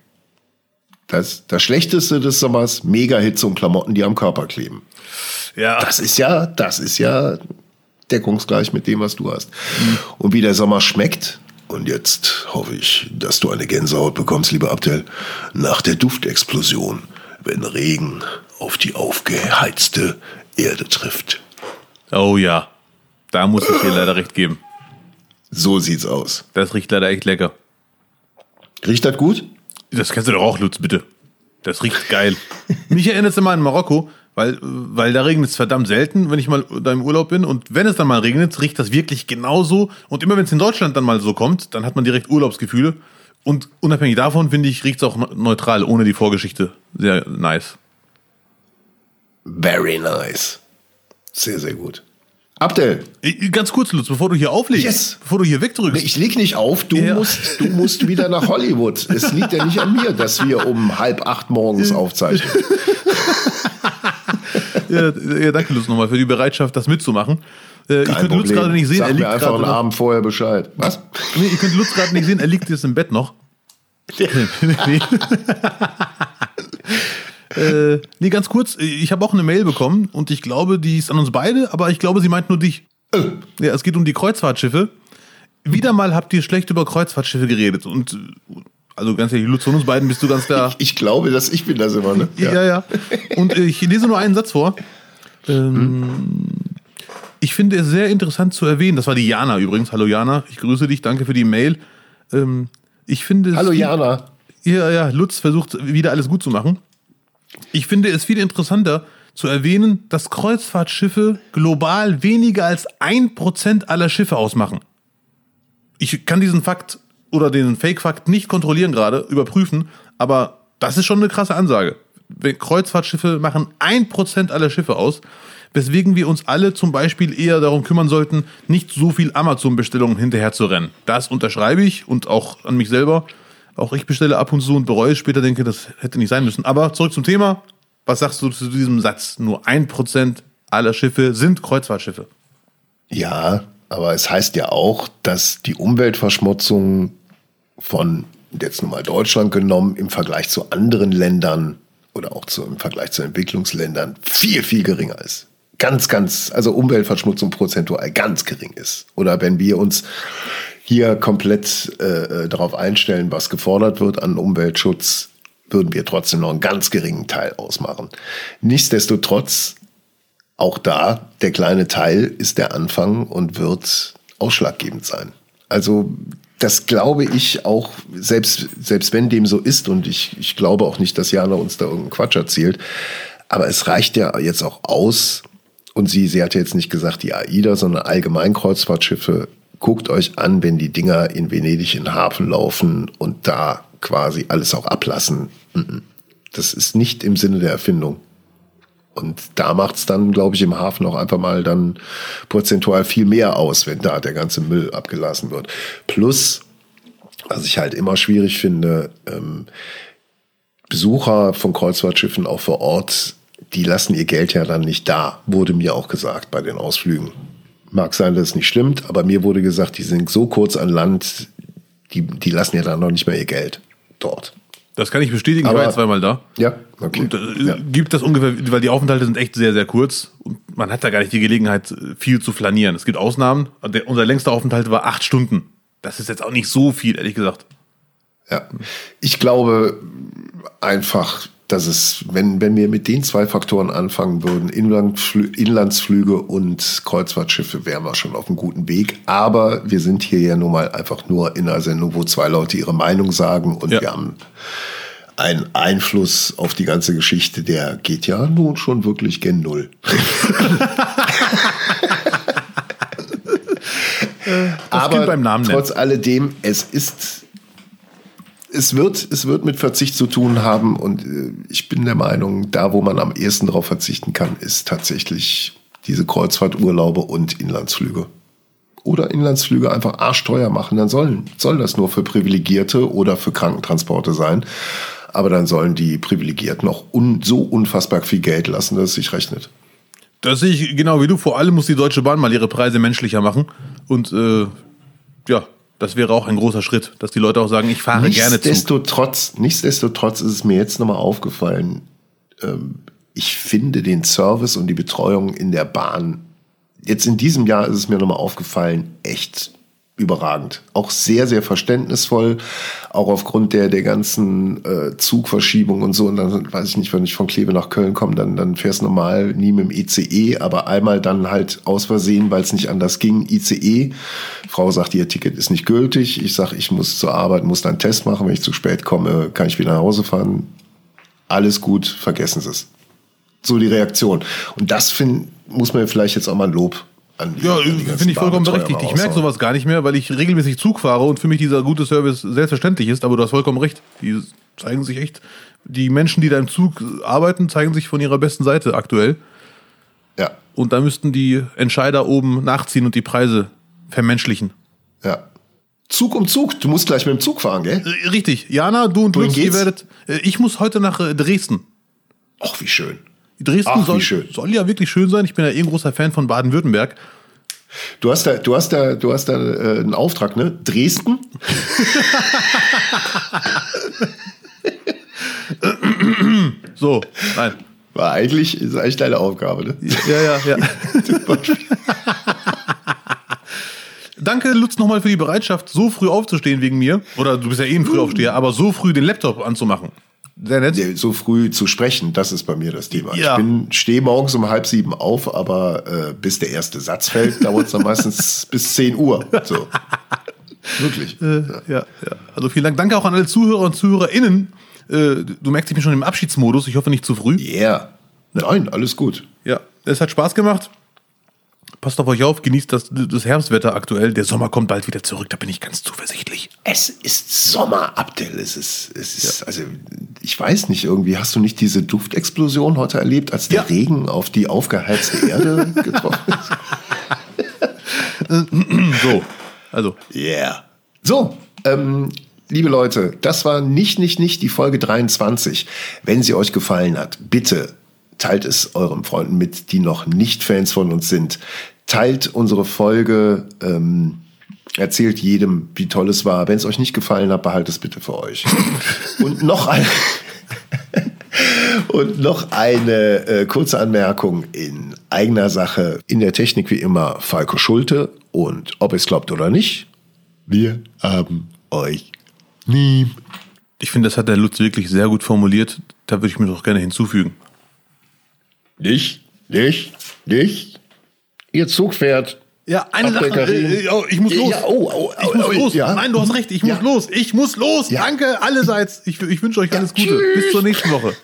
Das, das Schlechteste des Sommers, Mega-Hitze und Klamotten, die am Körper kleben. Ja, Das ist ja, das ist ja deckungsgleich mit dem, was du hast. Und wie der Sommer schmeckt, und jetzt hoffe ich, dass du eine Gänsehaut bekommst, lieber Abdel, nach der Duftexplosion, wenn Regen auf die aufgeheizte Erde trifft. Oh ja, da muss ich dir leider recht geben. So sieht's aus. Das riecht leider echt lecker. Riecht das gut? Das kennst du doch auch, Lutz, bitte. Das riecht geil. Mich erinnert es immer an Marokko, Weil, weil da regnet es verdammt selten, wenn ich mal da im Urlaub bin. Und wenn es dann mal regnet, riecht das wirklich genauso. Und immer wenn es in Deutschland dann mal so kommt, dann hat man direkt Urlaubsgefühle. Und unabhängig davon, finde ich, riecht es auch neutral, ohne die Vorgeschichte. Sehr nice. Very nice. Sehr, sehr gut. Abdel. Ganz kurz, Lutz, bevor du hier auflegst, yes. bevor du hier wegdrückst. Ich leg nicht auf, du, ja. musst, du musst wieder nach Hollywood. Es liegt ja nicht an mir, dass wir um halb acht morgens aufzeichnen. ja, ja, danke, Lutz, nochmal für die Bereitschaft, das mitzumachen. Äh, ich könnte Lutz gerade nicht sehen. Sag er liegt mir einfach einen Abend vorher Bescheid. Was? Nee, ihr könnt Lutz gerade nicht sehen, er liegt jetzt im Bett noch. nee. Äh, nee, ganz kurz, ich habe auch eine Mail bekommen und ich glaube, die ist an uns beide, aber ich glaube, sie meint nur dich. Äh. Ja, es geht um die Kreuzfahrtschiffe. Wieder mal habt ihr schlecht über Kreuzfahrtschiffe geredet und also ganz ehrlich, Lutz, von uns beiden bist du ganz klar. Ich, ich, glaube, dass ich bin das immer, ne? Ja, ja. ja. Und ich lese nur einen Satz vor. Ähm, hm. Ich finde es sehr interessant zu erwähnen, das war die Jana übrigens. Hallo Jana, ich grüße dich, danke für die Mail. Ähm, ich finde Hallo Jana. Ja, ja, Lutz versucht wieder alles gut zu machen. Ich finde es viel interessanter zu erwähnen, dass Kreuzfahrtschiffe global weniger als ein Prozent aller Schiffe ausmachen. Ich kann diesen Fakt oder den Fake-Fakt nicht kontrollieren gerade, überprüfen, aber das ist schon eine krasse Ansage. Kreuzfahrtschiffe machen ein Prozent aller Schiffe aus, weswegen wir uns alle zum Beispiel eher darum kümmern sollten, nicht so viel Amazon-Bestellungen hinterher zu rennen. Das unterschreibe ich und auch an mich selber. Auch ich bestelle ab und zu und bereue später, denke, das hätte nicht sein müssen. Aber zurück zum Thema. Was sagst du zu diesem Satz? Nur ein Prozent aller Schiffe sind Kreuzfahrtschiffe. Ja, aber es heißt ja auch, dass die Umweltverschmutzung von jetzt nur mal Deutschland genommen im Vergleich zu anderen Ländern oder auch zu, im Vergleich zu Entwicklungsländern viel, viel geringer ist. Ganz, ganz, also Umweltverschmutzung prozentual ganz gering ist. Oder wenn wir uns hier komplett äh, äh, darauf einstellen, was gefordert wird an Umweltschutz, würden wir trotzdem noch einen ganz geringen Teil ausmachen. Nichtsdestotrotz, auch da, der kleine Teil ist der Anfang und wird ausschlaggebend sein. Also das glaube ich auch, selbst, selbst wenn dem so ist, und ich, ich glaube auch nicht, dass Jana uns da irgendeinen Quatsch erzählt, aber es reicht ja jetzt auch aus, und sie, sie hat jetzt nicht gesagt die AIDA, sondern allgemein Kreuzfahrtschiffe guckt euch an, wenn die Dinger in Venedig in den Hafen laufen und da quasi alles auch ablassen. Das ist nicht im Sinne der Erfindung. Und da macht es dann, glaube ich, im Hafen auch einfach mal dann prozentual viel mehr aus, wenn da der ganze Müll abgelassen wird. Plus, was ich halt immer schwierig finde, ähm, Besucher von Kreuzfahrtschiffen auch vor Ort, die lassen ihr Geld ja dann nicht da, wurde mir auch gesagt bei den Ausflügen. Mag sein, dass es nicht stimmt, aber mir wurde gesagt, die sind so kurz an Land, die, die lassen ja dann noch nicht mehr ihr Geld dort. Das kann ich bestätigen, aber, ich war zweimal da. Ja, okay. Und, äh, ja. Gibt das ungefähr, weil die Aufenthalte sind echt sehr, sehr kurz und man hat da gar nicht die Gelegenheit, viel zu flanieren. Es gibt Ausnahmen. Der, unser längster Aufenthalt war acht Stunden. Das ist jetzt auch nicht so viel, ehrlich gesagt. Ja, ich glaube einfach, dass es, wenn, wenn wir mit den zwei Faktoren anfangen würden, Inlandflü Inlandsflüge und Kreuzfahrtschiffe, wären wir schon auf einem guten Weg. Aber wir sind hier ja nun mal einfach nur in einer Sendung, wo zwei Leute ihre Meinung sagen und ja. wir haben einen Einfluss auf die ganze Geschichte, der geht ja nun schon wirklich gen Null. Aber trotz alledem, es ist es wird, es wird mit Verzicht zu tun haben und äh, ich bin der Meinung, da wo man am ehesten darauf verzichten kann, ist tatsächlich diese Kreuzfahrturlaube und Inlandsflüge. Oder Inlandsflüge einfach arschteuer machen, dann sollen, soll das nur für Privilegierte oder für Krankentransporte sein. Aber dann sollen die Privilegierten auch un, so unfassbar viel Geld lassen, dass es sich rechnet. Das sehe ich genau wie du. Vor allem muss die Deutsche Bahn mal ihre Preise menschlicher machen. Und äh, ja, das wäre auch ein großer Schritt, dass die Leute auch sagen, ich fahre gerne Zug. Nichtsdestotrotz ist es mir jetzt nochmal aufgefallen, ähm, ich finde den Service und die Betreuung in der Bahn, jetzt in diesem Jahr ist es mir nochmal aufgefallen, echt überragend. Auch sehr, sehr verständnisvoll, auch aufgrund der, der ganzen äh, Zugverschiebung und so. Und dann weiß ich nicht, wenn ich von Kleve nach Köln komme, dann, dann fährst normal nie mit dem ICE, aber einmal dann halt aus Versehen, weil es nicht anders ging, ICE. Frau sagt, ihr Ticket ist nicht gültig. Ich sage, ich muss zur Arbeit, muss dann einen Test machen. Wenn ich zu spät komme, kann ich wieder nach Hause fahren. Alles gut, vergessen Sie es. so die Reaktion. Und das find, muss man vielleicht jetzt auch mal Lob an die, Ja, finde ich vollkommen berechtigt. Ich merke sowas gar nicht mehr, weil ich regelmäßig Zug fahre und für mich dieser gute Service selbstverständlich ist. Aber du hast vollkommen recht. Die zeigen sich echt, die Menschen, die da im Zug arbeiten, zeigen sich von ihrer besten Seite aktuell. Ja, Und da müssten die Entscheider oben nachziehen und die Preise vermenschlichen. ja. Zug um Zug. Du musst gleich mit dem Zug fahren, gell? Äh, Richtig. Jana, du und Wohin Lutz, ihr werdet. äh, Ich muss heute nach äh, Dresden. Ach, wie schön. Dresden Ach, soll, soll ja wirklich schön sein. Ich bin ja eh ein großer Fan von Baden-Württemberg. Du hast da, du hast da, du hast da äh, einen Auftrag, ne? Dresden? So, nein. War eigentlich, ist eigentlich deine Aufgabe, ne? Ja, ja, ja. Danke, Lutz, nochmal für die Bereitschaft, so früh aufzustehen wegen mir. Oder du bist ja eh ein Frühaufsteher, aber so früh den Laptop anzumachen. Sehr nett. So früh zu sprechen, das ist bei mir das Thema. Ja. Ich bin, stehe morgens um halb sieben auf, aber äh, bis der erste Satz fällt, dauert es dann meistens bis 10 Uhr. So. Wirklich. Ja, ja. Also vielen Dank. Danke auch an alle Zuhörer und ZuhörerInnen. Äh, Du merkst, ich bin schon im Abschiedsmodus. Ich hoffe nicht zu früh. Yeah. Nein, alles gut. Ja, es hat Spaß gemacht. Passt auf euch auf, genießt das, das Herbstwetter aktuell. Der Sommer kommt bald wieder zurück, da bin ich ganz zuversichtlich. Es ist Sommer, Abdel. Es ist, es ist, also, ich weiß nicht, irgendwie hast du nicht diese Duftexplosion heute erlebt, als der Ja. Regen auf die aufgeheizte Erde getroffen ist? So, also, Yeah. So, ähm, liebe Leute, das war nicht, nicht, nicht die Folge 23. Wenn sie euch gefallen hat, bitte teilt es euren Freunden mit, die noch nicht Fans von uns sind. Teilt unsere Folge, ähm, erzählt jedem, wie toll es war. Wenn es euch nicht gefallen hat, behaltet es bitte für euch. Und noch ein, und noch eine äh, kurze Anmerkung in eigener Sache. In der Technik wie immer Falco Schulte. Und ob es glaubt oder nicht, wir haben euch lieb. ich finde, das hat der Lutz wirklich sehr gut formuliert. Da würde ich mir doch gerne hinzufügen. Nicht, nicht, nicht. Ihr Zug fährt. Ja, eine Sache. Äh, äh, oh, ich muss los. Ja, oh, oh, ich muss oh, los. ja. Nein, du hast recht. Ich muss los. Ich muss los. Danke allerseits. Ich, ich wünsche euch alles Gute. tschüss. Bis zur nächsten Woche.